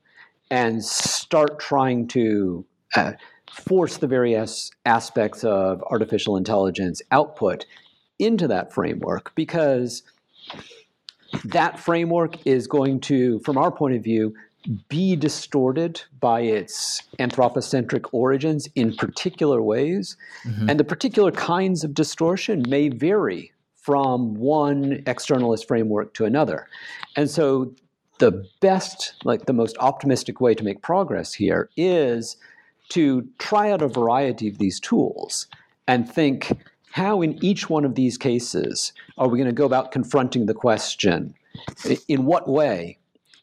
and start trying to uh, force the various aspects of artificial intelligence output into that framework because that framework is going to, from our point of view, be distorted by its anthropocentric origins in particular ways. Mm-hmm. And the particular kinds of distortion may vary from one externalist framework to another. And so the best, like the most optimistic way to make progress here is to try out a variety of these tools and think how in each one of these cases are we going to go about confronting the question in what way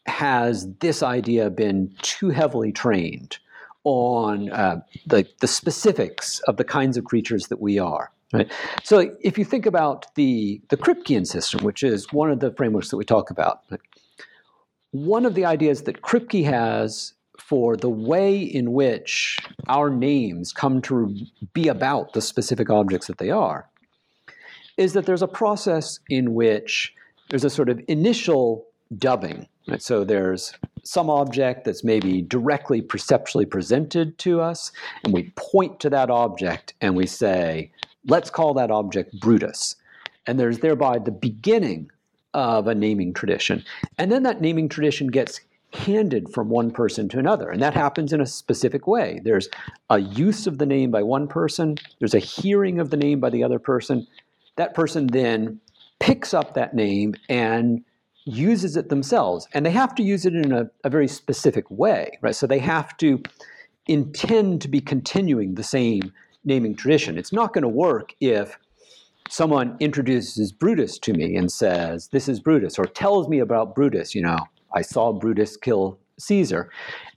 has this idea been too heavily trained on uh, the, the specifics of the kinds of creatures that we are? Right. So, if you think about the the Kripkean system, which is one of the frameworks that we talk about, one of the ideas that Kripke has for the way in which our names come to be about the specific objects that they are is that there's a process in which there's a sort of initial dubbing. Right? So there's some object that's maybe directly perceptually presented to us, and we point to that object and we say, let's call that object Brutus. And there's thereby the beginning of a naming tradition. And then that naming tradition gets handed from one person to another. And that happens in a specific way. There's a use of the name by one person, there's a hearing of the name by the other person. That person then picks up that name and uses it themselves. And they have to use it in a, a very specific way, right? So they have to intend to be continuing the same naming tradition. It's not going to work if someone introduces Brutus to me and says, This is Brutus, or tells me about Brutus, you know, I saw Brutus kill Caesar.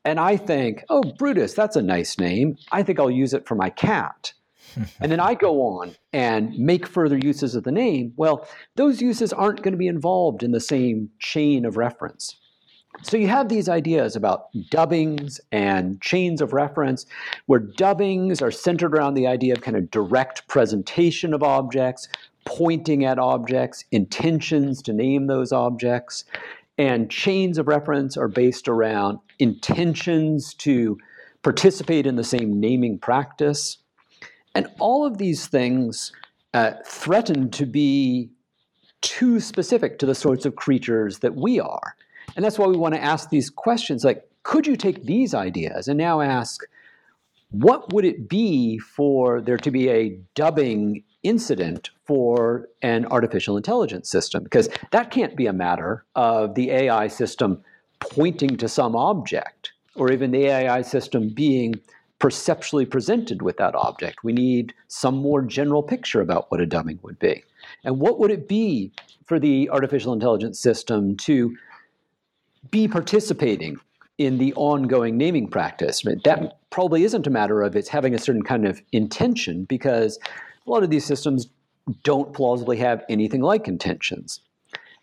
And I think, Oh, Brutus, that's a nice name. I think I'll use it for my cat. and then I go on and make further uses of the name. Well, those uses aren't going to be involved in the same chain of reference. So you have these ideas about dubbings and chains of reference, where dubbings are centered around the idea of kind of direct presentation of objects, pointing at objects, intentions to name those objects. And chains of reference are based around intentions to participate in the same naming practice. And all of these things uh, threaten to be too specific to the sorts of creatures that we are. And that's why we want to ask these questions like, could you take these ideas and now ask, what would it be for there to be a dubbing incident for an artificial intelligence system? Because that can't be a matter of the AI system pointing to some object or even the AI system being perceptually presented with that object. We need some more general picture about what a dubbing would be. And what would it be for the artificial intelligence system to be participating in the ongoing naming practice. That probably isn't a matter of it's having a certain kind of intention because a lot of these systems don't plausibly have anything like intentions.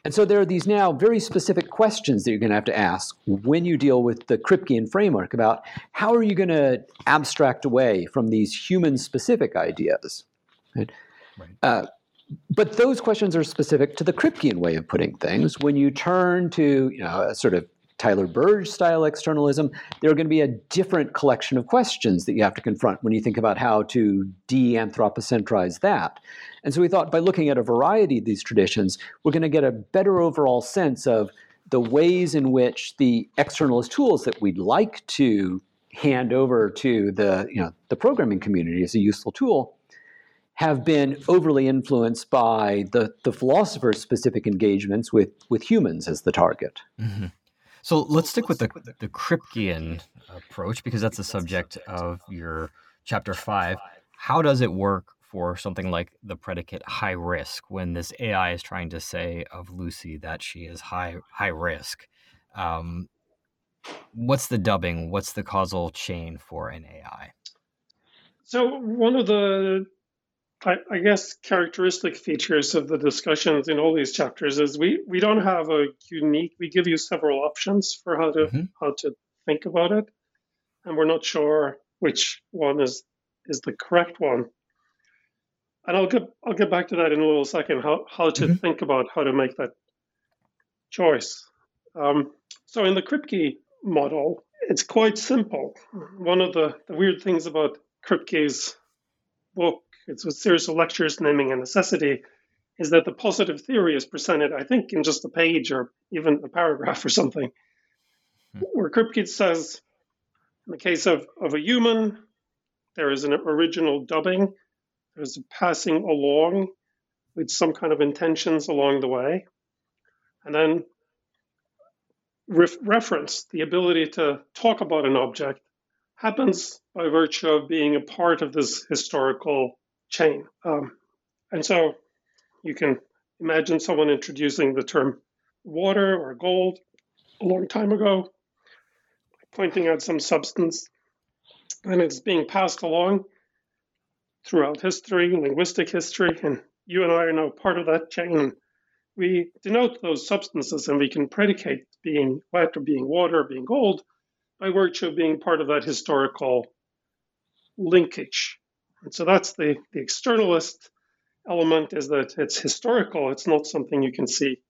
And so there are these now very specific questions that you're going to have to ask when you deal with the Kripkean framework about how are you going to abstract away from these human specific ideas. Right? Right. Uh, but those questions are specific to the Kripkean way of putting things. When you turn to you know, a sort of Tyler Burge style externalism, there are going to be a different collection of questions that you have to confront when you think about how to de anthropocentrize that. And so we thought by looking at a variety of these traditions, we're going to get a better overall sense of the ways in which the externalist tools that we'd like to hand over to the, you know, the programming community as a useful tool have been overly influenced by the, the philosopher's specific engagements with, with humans as the target. Mm-hmm. So let's stick with the, the Kripkean approach because that's the subject of your chapter five. How does it work for something like the predicate high risk when this AI is trying to say of Lucy that she is high high risk? Um, what's the dubbing? What's the causal chain for an AI? So one of the I, I, guess characteristic features of the discussions in all these chapters is we, we don't have a unique we give you several options for how to mm-hmm. how to think about it and we're not sure which one is is the correct one and I'll get I'll get back to that in a little second how how to mm-hmm. think about how to make that choice um, so in the Kripke model it's quite simple one of the, the weird things about Kripke's book it's a series of lectures Naming and Necessity, is that the positive theory is presented, I think, in just a page or even a paragraph or something, hmm. where Kripke says, in the case of, of a human, there is an original dubbing, there's a passing along with some kind of intentions along the way, and then reference, the ability to talk about an object, happens by virtue of being a part of this historical chain. Um, and so you can imagine someone introducing the term water or gold a long time ago, pointing out some substance, and it's being passed along throughout history, linguistic history, and you and I are now part of that chain. We denote those substances and we can predicate being wet or being water or being gold by virtue of being part of that historical linkage. And so that's the, the externalist element is that it's historical, it's not something you can see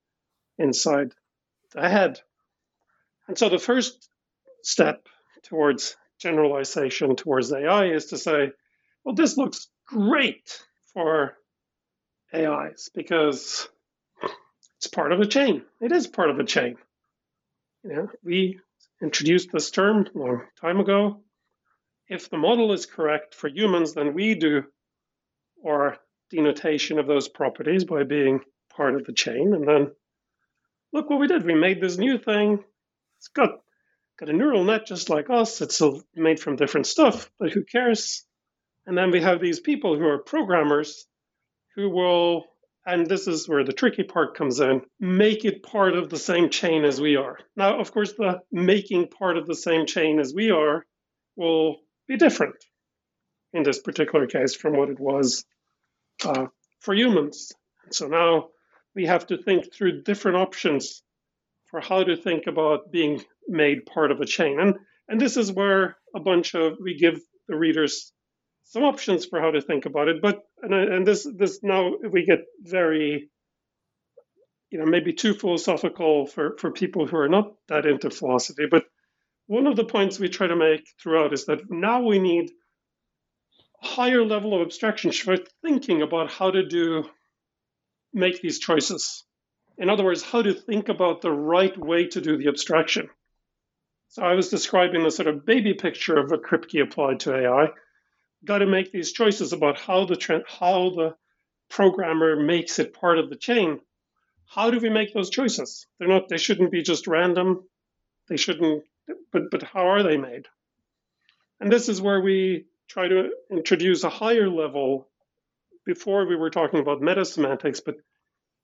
inside the head. And so the first step towards generalization towards AI is to say, well, this looks great for AIs because it's part of a chain. It is part of a chain. You know, we introduced this term a long time ago if the model is correct for humans, then we do our denotation of those properties by being part of the chain. And then look what we did. We made this new thing. It's got got a neural net just like us. It's made from different stuff, but who cares? And then we have these people who are programmers who will, and this is where the tricky part comes in, make it part of the same chain as we are. Now, of course, the making part of the same chain as we are will be different in this particular case from what it was uh, for humans. So now we have to think through different options for how to think about being made part of a chain. And, and this is where a bunch of, we give the readers some options for how to think about it. But, and, and this, this now we get very, you know, maybe too philosophical for, for people who are not that into philosophy. But one of the points we try to make throughout is that now we need a higher level of abstraction for thinking about how to do make these choices. In other words, how to think about the right way to do the abstraction. So I was describing the sort of baby picture of a Kripke applied to AI. Got to make these choices about how the how the programmer makes it part of the chain. How do we make those choices? They're not. They shouldn't be just random. They shouldn't but but how are they made? And this is where we try to introduce a higher level. Before we were talking about meta semantics, but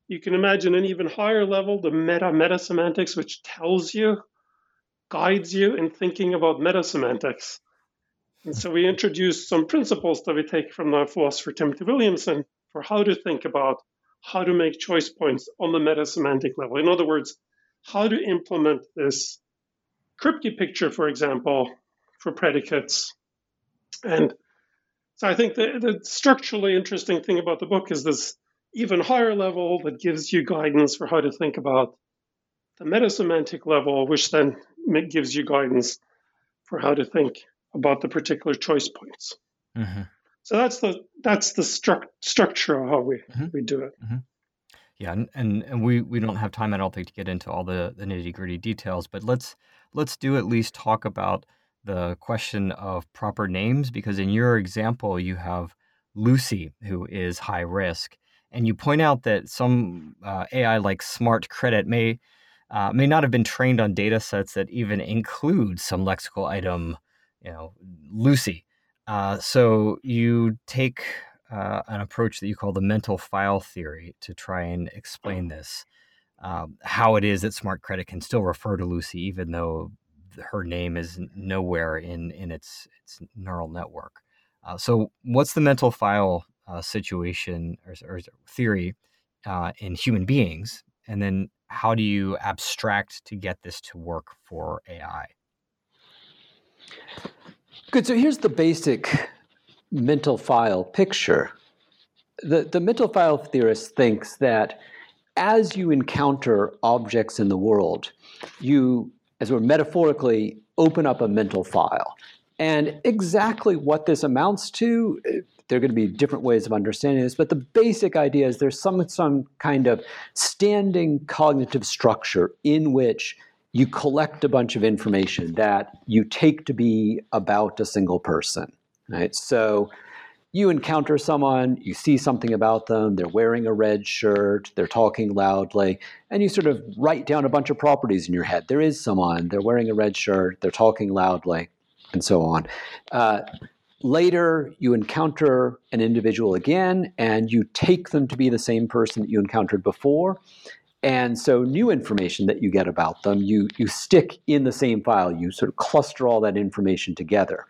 you can imagine an even higher level, the meta meta semantics, which tells you, guides you in thinking about meta semantics. And so we introduced some principles that we take from the philosopher Timothy Williamson for how to think about how to make choice points on the meta semantic level. In other words, how to implement this Kripke picture, for example, for predicates. And so I think the, the structurally interesting thing about the book is this even higher level that gives you guidance for how to think about the metasemantic level, which then gives you guidance for how to think about the particular choice points. Mm-hmm. So that's the that's the stru- structure of how we, mm-hmm. we do it. Mm-hmm. Yeah, and, and, and we, we don't have time, I don't think, to get into all the, the nitty gritty details, but let's let's do at least talk about the question of proper names because in your example you have Lucy who is high risk and you point out that some uh, AI like smart credit may uh, may not have been trained on data sets that even include some lexical item you know Lucy. Uh, so you take uh, an approach that you call the mental file theory to try and explain this um, how it is that smart credit can still refer to Lucy, even though her name is nowhere in in its its neural network. Uh, so, what's the mental file uh, situation or, or theory uh, in human beings, and then how do you abstract to get this to work for AI? Good. So here's the basic mental file picture. The, the mental file theorist thinks that as you encounter objects in the world, you, as were metaphorically, open up a mental file. And exactly what this amounts to, eh, there are going to be different ways of understanding this, but the basic idea is there's some, some kind of standing cognitive structure in which you collect a bunch of information that you take to be about a single person. Right? So you encounter someone, you see something about them, they're wearing a red shirt, they're talking loudly, and you sort of write down a bunch of properties in your head. There is someone, they're wearing a red shirt, they're talking loudly, and so on. Uh, later, you encounter an individual again, and you take them to be the same person that you encountered before. And so, new information that you get about them, you, you stick in the same file. You sort of cluster all that information together.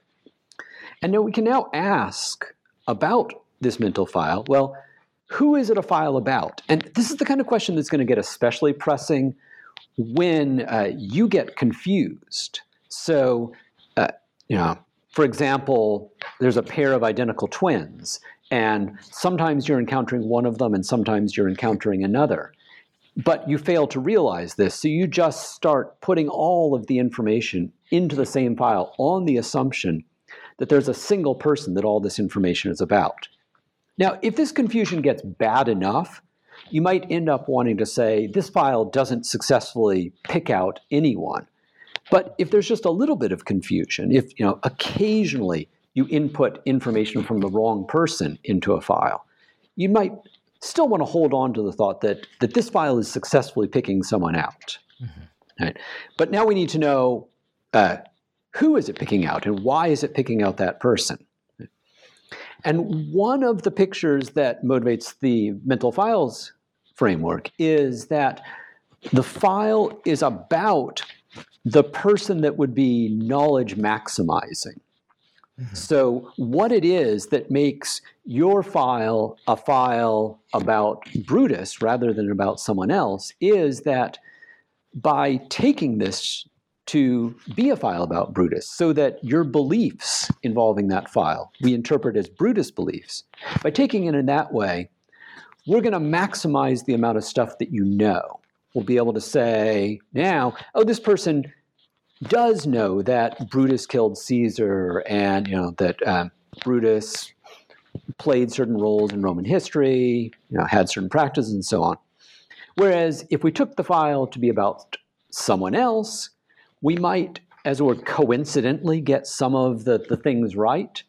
And now we can now ask about this mental file, well, who is it a file about? And this is the kind of question that's going to get especially pressing when uh, you get confused. So, uh, you know, for example, there's a pair of identical twins, and sometimes you're encountering one of them and sometimes you're encountering another. But you fail to realize this, so you just start putting all of the information into the same file on the assumption that there's a single person that all this information is about. Now, if this confusion gets bad enough, you might end up wanting to say this file doesn't successfully pick out anyone. But if there's just a little bit of confusion, if you know occasionally you input information from the wrong person into a file, you might still want to hold on to the thought that, that this file is successfully picking someone out. Mm-hmm. Right? But now we need to know uh, who is it picking out and why is it picking out that person? And one of the pictures that motivates the mental files framework is that the file is about the person that would be knowledge maximizing. Mm-hmm. So, what it is that makes your file a file about Brutus rather than about someone else is that by taking this to be a file about Brutus so that your beliefs involving that file we interpret as Brutus beliefs. By taking it in that way, we're going to maximize the amount of stuff that you know. We'll be able to say now, oh, this person does know that Brutus killed Caesar and you know that um, Brutus played certain roles in Roman history, you know, had certain practices and so on. Whereas if we took the file to be about someone else, we might, as it were, coincidentally get some of the, the things right,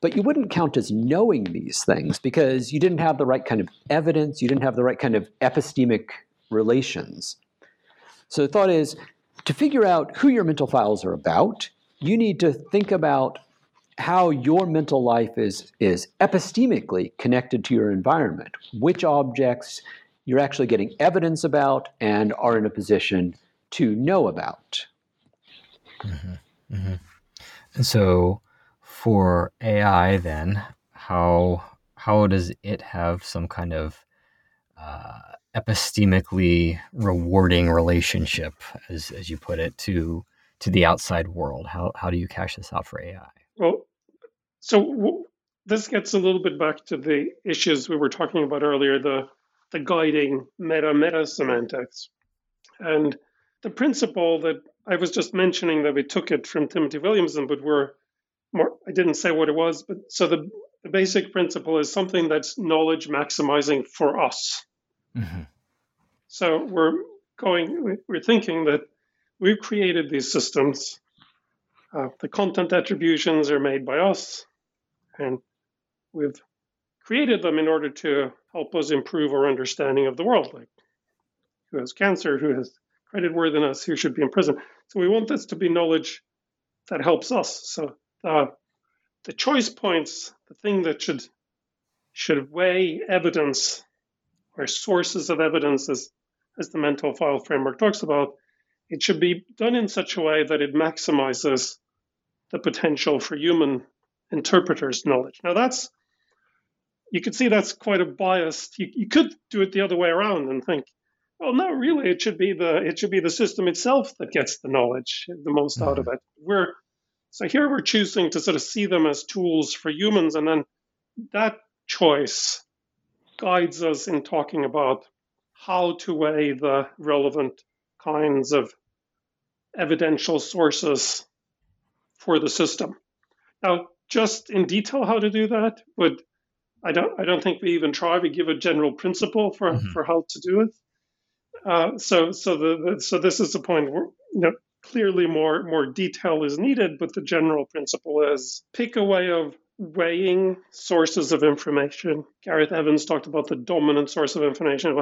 but you wouldn't count as knowing these things because you didn't have the right kind of evidence, you didn't have the right kind of epistemic relations. So the thought is to figure out who your mental files are about, you need to think about how your mental life is, is epistemically connected to your environment, which objects you're actually getting evidence about and are in a position to know about. Mm-hmm. Mm-hmm. And so, for AI, then how how does it have some kind of uh, epistemically rewarding relationship, as as you put it, to to the outside world? How how do you cash this out for AI? Well, so w- this gets a little bit back to the issues we were talking about earlier, the the guiding meta meta semantics, and the principle that I was just mentioning that we took it from Timothy Williamson, but we're more, I didn't say what it was, but so the, the basic principle is something that's knowledge maximizing for us. Mm-hmm. So we're going, we're thinking that we've created these systems. Uh, the content attributions are made by us, and we've created them in order to help us improve our understanding of the world, like who has cancer, who has credit worthiness, who should be in prison. So we want this to be knowledge that helps us. So uh, the choice points, the thing that should should weigh evidence or sources of evidence, as as the mental file framework talks about, it should be done in such a way that it maximizes the potential for human interpreters' knowledge. Now, that's you could see that's quite a biased. You, you could do it the other way around and think, well, not really, it should be the it should be the system itself that gets the knowledge, the most mm-hmm. out of mm-hmm. it. We're so here we're choosing to sort of see them as tools for humans, and then that choice guides us in talking about how to weigh the relevant kinds of evidential sources for the system. Now, just in detail how to do that would I don't I don't think we even try. We give a general principle for, mm-hmm. for how to do it. Uh, so so the, the, so this is the point where you know clearly more more detail is needed, but the general principle is pick a way of weighing sources of information. Gareth Evans talked about the dominant source of information.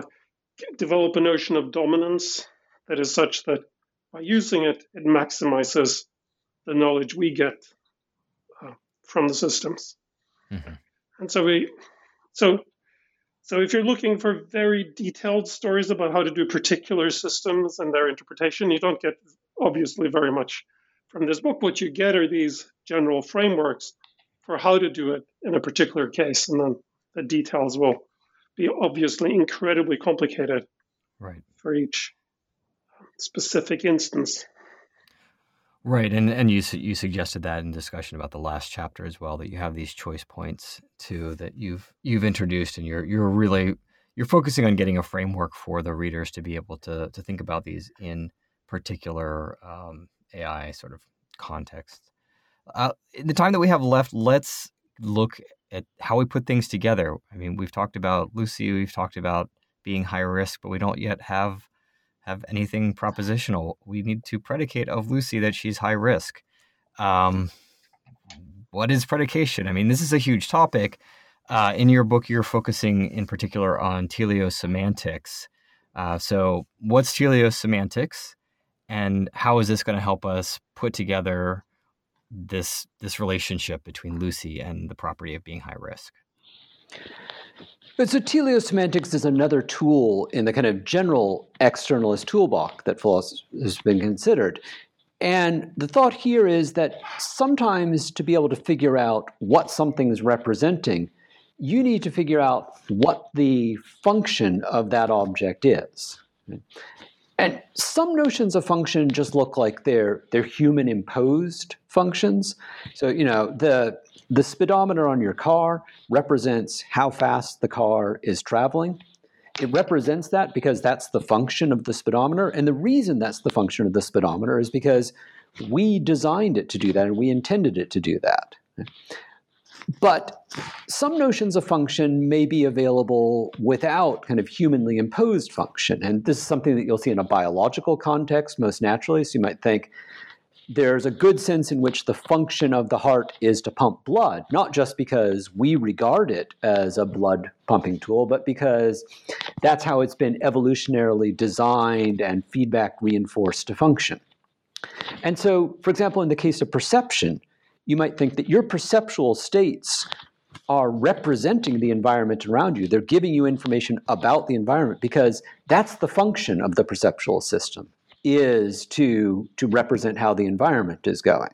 Develop a notion of dominance that is such that by using it, it maximizes the knowledge we get uh, from the systems. Mm-hmm. And so we, so, so if you're looking for very detailed stories about how to do particular systems and their interpretation, you don't get obviously very much from this book. What you get are these general frameworks for how to do it in a particular case, and then the details will be obviously incredibly complicated right. for each specific instance. Right, and and you you suggested that in discussion about the last chapter as well that you have these choice points too that you've you've introduced and you're you're really you're focusing on getting a framework for the readers to be able to to think about these in particular um, AI sort of context. Uh, in the time that we have left, let's look at how we put things together. I mean, we've talked about Lucy, we've talked about being high risk, but we don't yet have have anything propositional. We need to predicate of Lucy that she's high risk. Um, what is predication? I mean, this is a huge topic. Uh, in your book, you're focusing in particular on teleosemantics. Uh, so, what's teleosemantics, and how is this going to help us put together this this relationship between Lucy and the property of being high risk? But so teleosemantics is another tool in the kind of general externalist toolbox that philosophy has been considered. And the thought here is that sometimes to be able to figure out what something is representing, you need to figure out what the function of that object is. And some notions of function just look like they're they're human imposed functions. So you know the the speedometer on your car represents how fast the car is traveling. It represents that because that's the function of the speedometer. And the reason that's the function of the speedometer is because we designed it to do that and we intended it to do that. But some notions of function may be available without kind of humanly imposed function. And this is something that you'll see in a biological context most naturally. So you might think, there's a good sense in which the function of the heart is to pump blood, not just because we regard it as a blood pumping tool, but because that's how it's been evolutionarily designed and feedback reinforced to function. And so, for example, in the case of perception, you might think that your perceptual states are representing the environment around you. They're giving you information about the environment because that's the function of the perceptual system is to, to represent how the environment is going.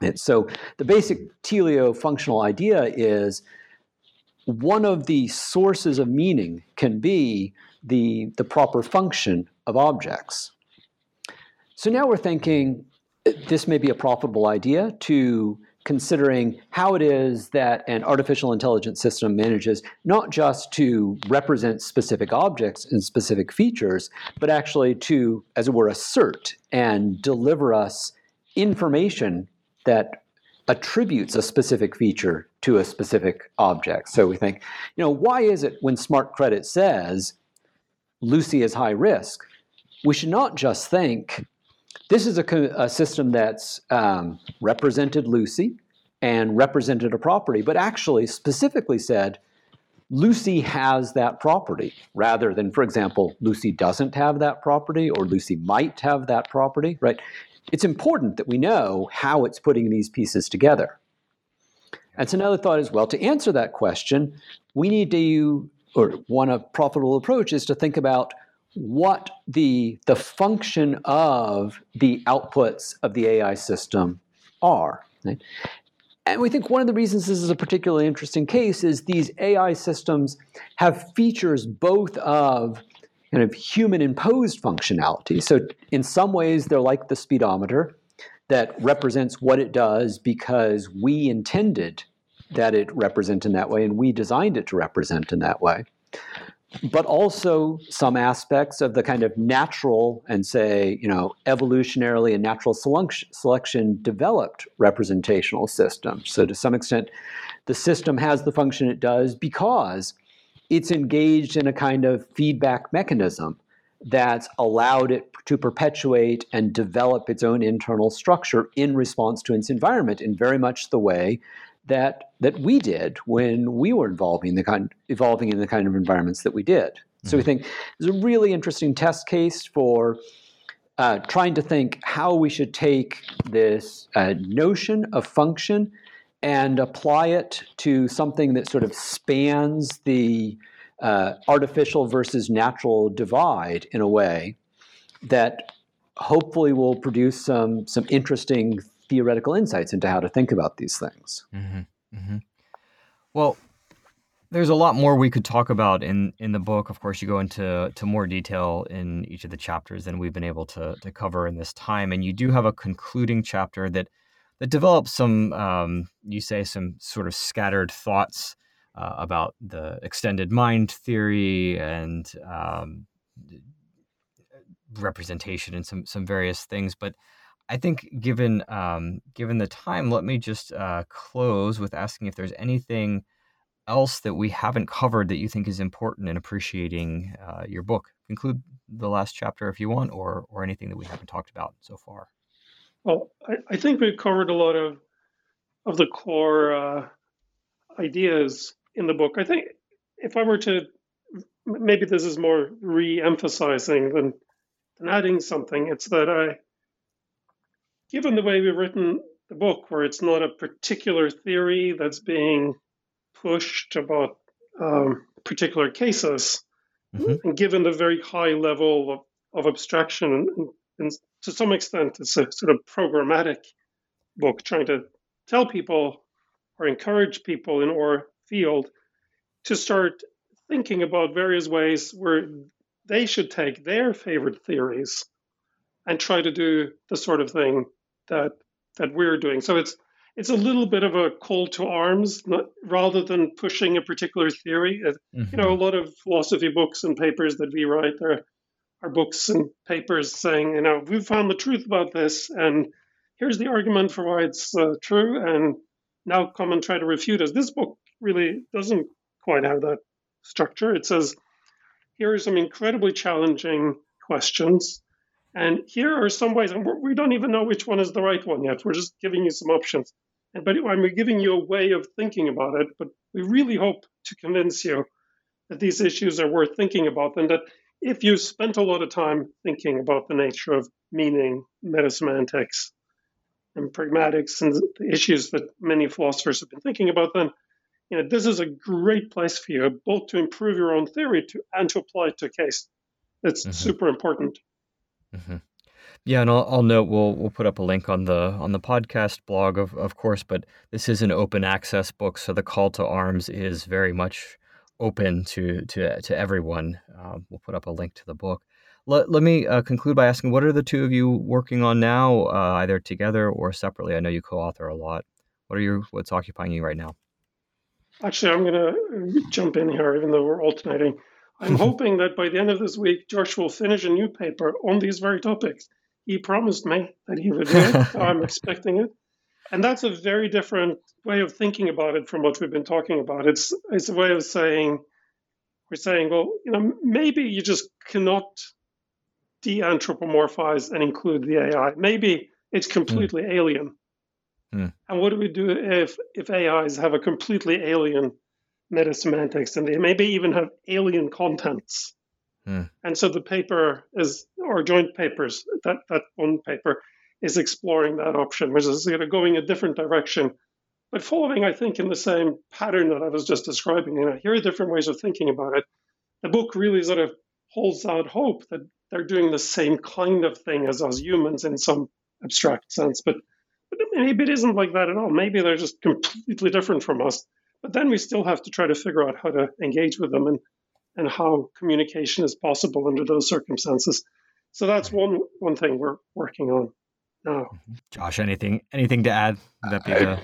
And so the basic teleo functional idea is one of the sources of meaning can be the, the proper function of objects. So now we're thinking this may be a profitable idea to considering how it is that an artificial intelligence system manages not just to represent specific objects and specific features, but actually to, as it were, assert and deliver us information that attributes a specific feature to a specific object. So we think, you know, why is it when SmartCredit says Lucy is high risk, we should not just think this is a, a system that's um, represented Lucy and represented a property, but actually specifically said Lucy has that property rather than, for example, Lucy doesn't have that property or Lucy might have that property, right? It's important that we know how it's putting these pieces together. And so another thought is well, to answer that question, we need to, or one a profitable approach is to think about what the the function of the outputs of the AI system are. Right? And we think one of the reasons this is a particularly interesting case is these AI systems have features both of kind of human imposed functionality. So in some ways they're like the speedometer that represents what it does because we intended that it represent in that way and we designed it to represent in that way but also some aspects of the kind of natural and say you know evolutionarily and natural selection, developed representational systems so to some extent the system has the function it does because it's engaged in a kind of feedback mechanism that's allowed it to perpetuate and develop its own internal structure in response to its environment in very much the way that that we did when we were involving the kind evolving in the kind of environments that we did. Mm-hmm. So we mm-hmm. think it's a really interesting test case for uh, trying to think how we should take this uh, notion of function and apply it to something that sort of spans the uh, artificial versus natural divide in a way that hopefully will produce some some interesting theoretical insights into how to think about these things. Mm-hmm. Mm-hmm. Well, there's a lot more we could talk about in in the book. Of course, you go into to more detail in each of the chapters than we've been able to to cover in this time, and you do have a concluding chapter that that develops some, um, you say, some sort of scattered thoughts uh, about the extended mind theory and um, representation and some some various things, but I think given um, given the time, let me just uh, close with asking if there's anything else that we haven't covered that you think is important in appreciating uh, your book. Include the last chapter if you want, or or anything that we haven't talked about so far. Well, I, I think we've covered a lot of of the core uh, ideas in the book. I think if I were to, maybe this is more re-emphasizing than than adding something. It's that I given the way we've written the book, where it's not a particular theory that's being pushed about um, particular cases, mm-hmm. and given the very high level of, of abstraction, and, and, to some extent, it's a sort of programmatic book trying to tell people or encourage people in our field to start thinking about various ways where they should take their favorite theories and try to do the sort of thing that that we're doing. So it's it's a little bit of a call to arms, not, rather than pushing a particular theory. Mm-hmm. You know, a lot of philosophy books and papers that we write are are books and papers saying, you know, we've found the truth about this, and here's the argument for why it's uh, true, and now come and try to refute us. This book really doesn't quite have that structure. It says, here are some incredibly challenging questions and here are some ways, and we don't even know which one is the right one yet. We're just giving you some options. And but we're giving you a way of thinking about it. But we really hope to convince you that these issues are worth thinking about, and that if you spent a lot of time thinking about the nature of meaning, metasemantics, and pragmatics, and the issues that many philosophers have been thinking about, then you know this is a great place for you, both to improve your own theory to and to apply it to a case. That's mm-hmm. super important. Mm-hmm. Yeah, and I'll, I'll, note we'll we'll put up a link on the on the podcast blog of of course, but this is an open access book, so the call to arms is very much open to to to everyone. Uh, we'll put up a link to the book. Let, let me uh, conclude by asking, what are the two of you working on now, uh, either together or separately? I know you co-author a lot. What are your what's occupying you right now? Actually, I'm going to jump in here, even though we're alternating. I'm hoping that by the end of this week, Josh will finish a new paper on these very topics. He promised me that he would do it, so I'm expecting it. And that's a very different way of thinking about it from what we've been talking about. It's it's a way of saying we're saying, well, you know, maybe you just cannot de-anthropomorphize and include the AI. Maybe it's completely mm. alien. Mm. And what do we do if if AIs have a completely alien metasemantics and they maybe even have alien contents. Mm. And so the paper is, or joint papers, that, that one paper is exploring that option, which is going a different direction, but following, I think, in the same pattern that I was just describing. You know, here are different ways of thinking about it. The book really sort of holds out hope that they're doing the same kind of thing as us humans in some abstract sense. But, but maybe it isn't like that at all. Maybe they're just completely different from us. But then we still have to try to figure out how to engage with them and, and how communication is possible under those circumstances. So that's one one thing we're working on now. Josh, anything anything to add? Would that be the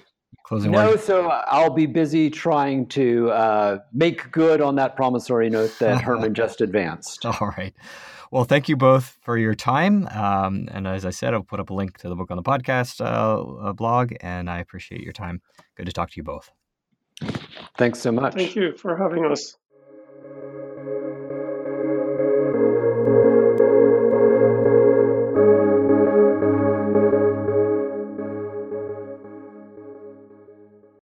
closing no, word? so I'll be busy trying to uh, make good on that promissory note that Herman just advanced. All right. Well, thank you both for your time. Um, and as I said, I'll put up a link to the book on the podcast uh, uh blog, and I appreciate your time. Good to talk to you both. Thanks so much. Thank you for having us.